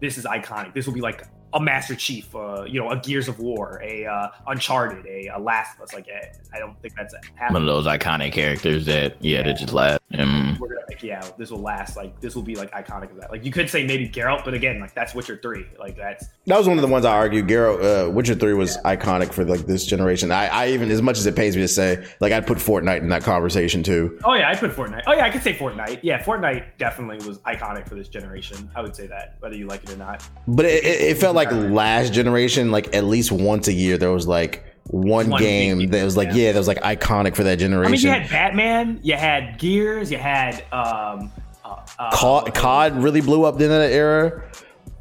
this is iconic. This will be like a Master Chief, uh, you know, a Gears of War, a uh, Uncharted, a, a Last of Us. Like, eh, I don't think that's One of those iconic characters that yeah, that just last. Mm. We're gonna like, yeah, this will last. Like, this will be like iconic of that. Like, you could say maybe Geralt, but again, like that's Witcher three. Like, that's That was one of the ones I argued. Geralt, uh, Witcher Three was iconic for like this generation. I, I even, as much as it pays me to say, like I'd put Fortnite in that conversation too. oh yeah, I put Fortnite. Oh yeah, I could say Fortnite. Yeah, Fortnite definitely was iconic for this generation. I would say that, whether you like it or not. But it, it, it felt like last generation, like at least once a year, there was like one, One game big that was like, yeah. yeah, that was like iconic for that I generation. mean, you had Batman, you had Gears, you had um, uh, uh, COD, COD really blew up in that era.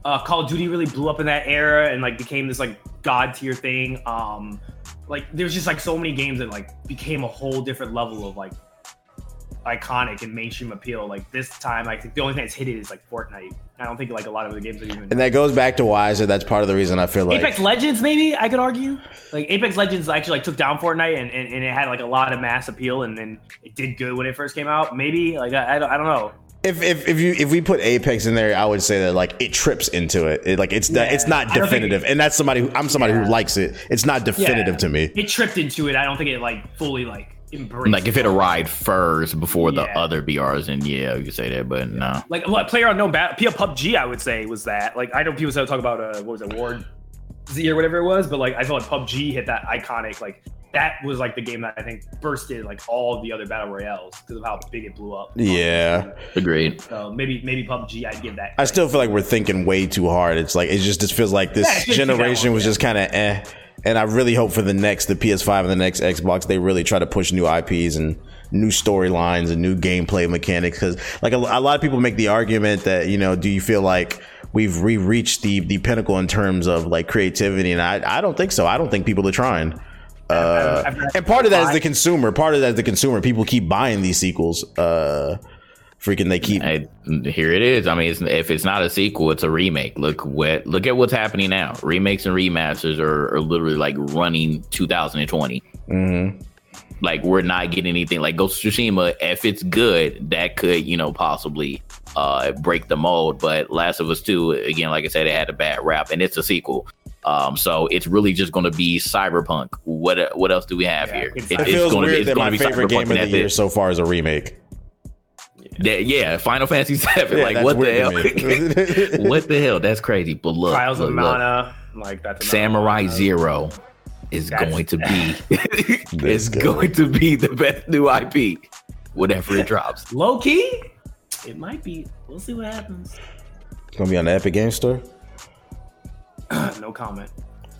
uh, Call of Duty really blew up in that era and like became this like god tier thing. Um, like there's just like so many games that like became a whole different level of like iconic and mainstream appeal. Like this time, I think the only thing that's hit it is like Fortnite. I don't think like a lot of the games are even. And that goes back to said that's part of the reason I feel like Apex Legends, maybe I could argue. Like Apex Legends actually like took down Fortnite and, and, and it had like a lot of mass appeal and then it did good when it first came out. Maybe like I, I, don't, I don't know. if, if if you if we put Apex in there, I would say that like it trips into it. it like it's not Yeah. it's not I don't think definitive, and that's somebody who I'm somebody Yeah. who likes it. It's not definitive Yeah. to me. It tripped into it. I don't think it like fully like embraced. Like if it arrived first before the other BRs, and yeah, you could say that. But no, like what player unknown battle P- PUBG I would say was that like I know people still talk about uh what was it Ward Z or whatever it was but like I feel like PUBG hit that iconic like that was like the game that I think bursted like all the other battle royales because of how big it blew up Yeah. agreed. so maybe maybe PUBG I'd give that I still feel like we're thinking way too hard. It's like it just just feels like this Yeah, it feels too generation was yeah. just kind of eh. And I really hope for the next, the PS5 and the next Xbox, they really try to push new IPs and new storylines and new gameplay mechanics. Because like a, a lot of people make the argument that you know, do you feel like we've re reached the the pinnacle in terms of like creativity? And I I don't think so. I don't think people are trying. Uh, and part of that is the consumer. Part of that is the consumer. People keep buying these sequels. Uh, freaking, they keep. I, here it is. I mean, it's, if it's not a sequel, it's a remake. Look what look at what's happening now. Remakes and remasters are, are literally like running 2020. Mhm. Like we're not getting anything. Like Ghost of Tsushima, if it's good, that could you know possibly uh break the mold. But Last of Us Two, again, like I said, it had a bad rap, and it's a sequel. Um, so it's really just going to be cyberpunk. What what else do we have Yeah, here? it's- It it's feels gonna be- weird it's that gonna my be favorite Cyberpunk game and of the that's year it. so far is a remake. That- yeah, Final Fantasy Seven. Yeah, like what the hell? what the hell? That's crazy. But look, Trials look, of look. Mana like that's Samurai one. Zero is That's- going to be This is guy. going to be the best new IP, whatever it drops. low key it might be we'll see what happens It's gonna be on the Epic Game Store. no comment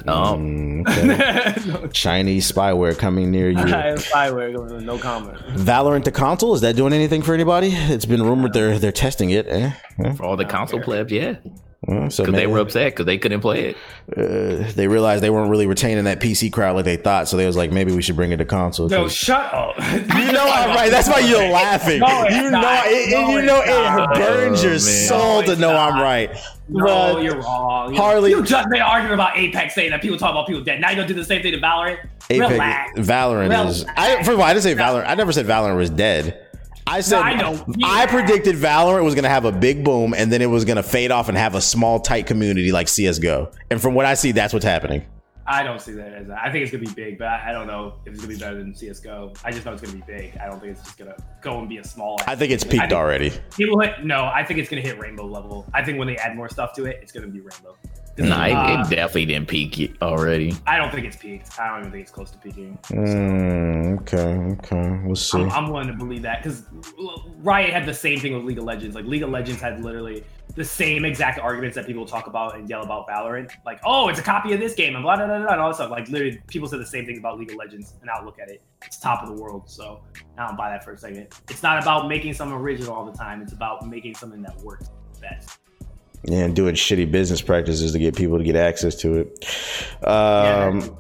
Um, Mm, okay. no, Chinese spyware coming near you. spyware, no comment Valorant to console is that doing anything for anybody? It's been rumored they're they're testing it. Eh? Eh? for all the console plebs, yeah, Well, so because they were upset because they couldn't play it. uh, they realized they weren't really retaining that PC crowd like they thought. So they was like, maybe we should bring it to console. No, shut up you know I'm right. That's why you're laughing. No, you know, not. it, it- No, you it's know, it burns your Oh, man. soul No, to it's know I'm right. No, Bruh. you're wrong. Harley- you just made an argument about Apex saying that people talk about people dead. Now you're gonna do the same thing to Valorant. Apex, Relax. Valorant is. I, first of all, I didn't say Valorant. I never said Valorant was dead. I said I know. I Yeah. predicted Valorant was going to have a big boom and then it was going to fade off and have a small tight community like CS:GO. And from what I see, that's what's happening. I don't see that as. A, I think it's gonna be big, but I, don't know if it's gonna be better than CS:GO. I just know it's gonna be big. I don't think it's just gonna go and be a small. I think it's peaked already. People hit, no, I think it's gonna hit rainbow level. I think when they add more stuff to it, it's gonna be rainbow. 'Cause, Nah, it, uh, it definitely didn't peak yet already. I don't think it's peaked. I don't even think it's close to peaking. Mm, okay, okay, we'll see. I'm, I'm willing to believe that because Riot had the same thing with League of Legends. Like League of Legends had literally the same exact arguments that people talk about and yell about Valorant. Like, oh, it's a copy of this game and blah blah blah, blah and all this stuff. Like literally, people said the same thing about League of Legends, and now look at it, it's top of the world. So I don't buy that for a second. It's not about making something original all the time. It's about making something that works best. Yeah, and doing shitty business practices to get people to get access to it. Um,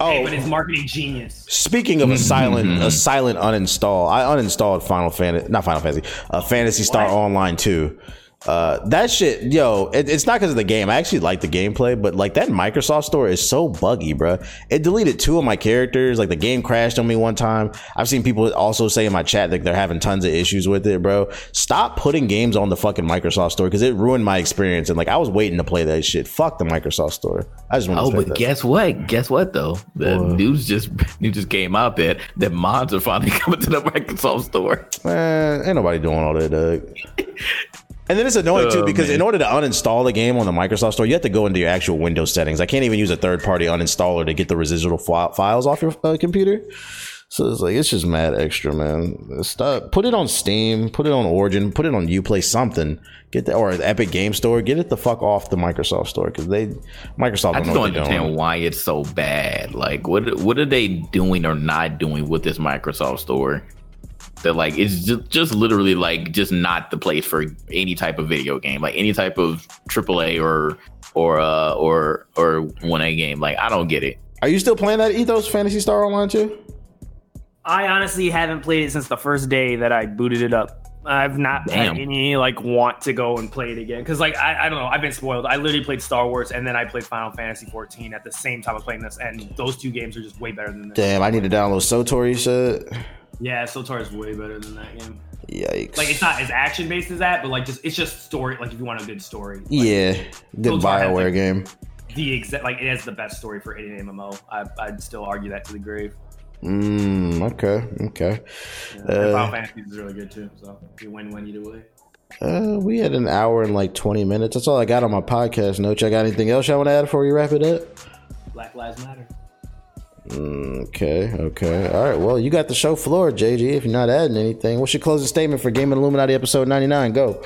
oh, Hey, but it's marketing genius. Speaking of a silent, a silent uninstall, I uninstalled Final Fantasy, not Final Fantasy, uh, Phantasy Star What? Online 2. Uh, that shit, yo, it, it's not because of the game. I actually like the gameplay, but like that Microsoft store is so buggy, bro. It deleted two of my characters. Like the game crashed on me one time. I've seen people also say in my chat that they're having tons of issues with it, bro. Stop putting games on the fucking Microsoft store because it ruined my experience. And like I was waiting to play that shit. Fuck the Microsoft store. I just want Oh, to. but that. guess what? Guess what though? The What? news just news just came out that that mods are finally coming to the Microsoft store. Man, ain't nobody doing all that, Doug. And then it's annoying too Oh, because man. in order to uninstall the game on the Microsoft Store, you have to go into your actual Windows settings. I can't even use a third-party uninstaller to get the residual fi- files off your uh, computer. So it's like it's just mad extra, man. Stop. Put it on Steam. Put it on Origin. Put it on UPlay. Something. Get the or the Epic Game Store. Get it the fuck off the Microsoft Store because they Microsoft I don't just don't understand doing. why it's so bad. Like, what what are they doing or not doing with this Microsoft store? That like it's just just literally like just not the place for any type of video game, like any type of AAA or or uh or or one A game. Like, I don't get it. Are you still playing that Ethos Phantasy Star Online too? I honestly haven't played it since the first day that I booted it up. I've not Damn. had any like want to go and play it again because like I, I don't know I've been spoiled. I literally played Star Wars and then I played Final Fantasy 14 at the same time I was playing this, and those two games are just way better than this. Damn, I need to download SWTOR. You said. Yeah, SWTOR is way better than that game. Yikes. Like it's not as action based as that, but like just it's just story. Like if you want a good story, like, Yeah, good Those are Bioware game. the exact like it has the best story for any MMO. I, I'd still argue that to the grave. Mm, okay, okay. Yeah, Uh, Final Fantasy is really good too, so you win win either way. Uh, we had an hour and like twenty minutes. That's all I got on my podcast notes. I got anything else y'all want to add before we wrap it up? Black Lives Matter. Mm, okay, okay. All right. Well, you got the show floor, JG. If you're not adding anything, what's your closing statement for Gaming Illuminati episode ninety nine? Go.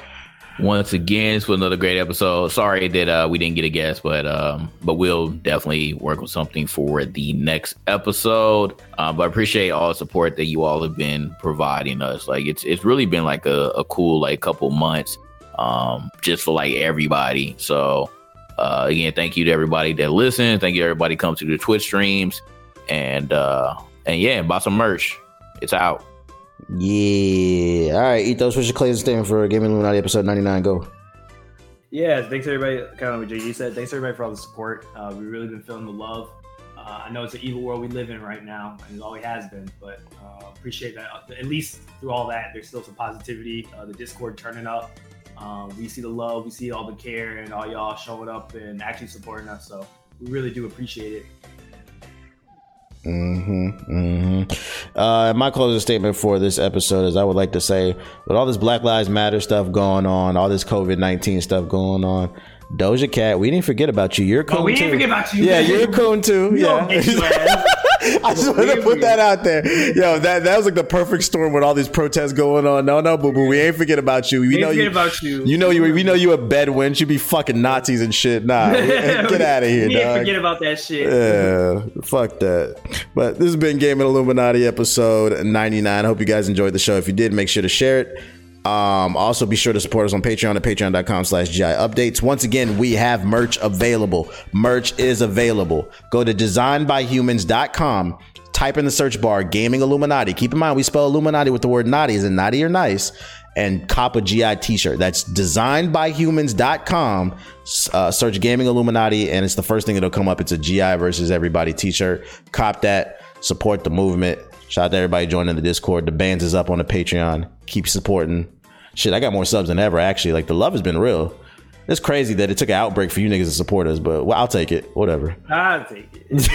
once again for another great episode. Sorry that uh, we didn't get a guest, but um, but we'll definitely work on something for the next episode. Uh, but I appreciate all the support that you all have been providing us. Like it's it's really been like a, a cool like couple months, um, just for like everybody. So uh, again, thank you to everybody that listens. Thank you to everybody come to the Twitch streams, and uh, and yeah, buy some merch. It's out. Yeah. All right. Ethos, what's your closing statement for Gaming Illuminati episode ninety nine? Go. Yeah, thanks everybody. Kind of what JG said. Thanks everybody for all the support. Uh, we've really been feeling the love. Uh, I know it's an evil world we live in right now, and it always has been. But uh, appreciate that. At least through all that, there's still some positivity. Uh, the Discord turning up. Um, we see the love, we see all the care, and all y'all showing up and actually supporting us. So we really do appreciate it. Mm-hmm. Mm-hmm. Uh, my closing statement for this episode is I would like to say, with all this Black Lives Matter stuff going on, all this COVID nineteen stuff going on, Doja Cat, we didn't forget about you. You're a coon Oh, we too. didn't forget about you. Yeah, you're a coon too. Yeah. Don't hate you, man. I just wanted to put that out there. Yo, that that was like the perfect storm with all these protests going on. No, no, boo boo, we ain't forget about you. We We know you. about you. You know you. We know you a Bedouin. You be fucking Nazis and shit. Nah, get out of here, we dog. forget about that shit. Yeah, fuck that. But this has been Gaming Illuminati episode 99. I hope you guys enjoyed the show. If you did, make sure to share it. Um, also be sure to support us on Patreon at patreon.com slash GI updates. Once again, we have merch available. Merch is available. Go to designbyhumans.com. Type in the search bar Gaming Illuminati. Keep in mind we spell Illuminati with the word naughty. Is it naughty or nice? And cop a GI t-shirt. That's designbyhumans.com. Uh, search Gaming Illuminati, and it's the first thing that'll come up. It's a GI versus everybody t-shirt. Cop that. Support the movement. Shout out to everybody joining the Discord. The bands is up on the Patreon. Keep supporting. Shit, I got more subs than ever. Actually, like the love has been real. It's crazy that it took an outbreak for you niggas to support us, but well, I'll take it. Whatever. I'll take it.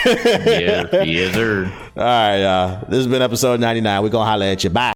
Yeah, yes, sir. All right, uh, this has been episode 99. We're gonna holler at you. Bye.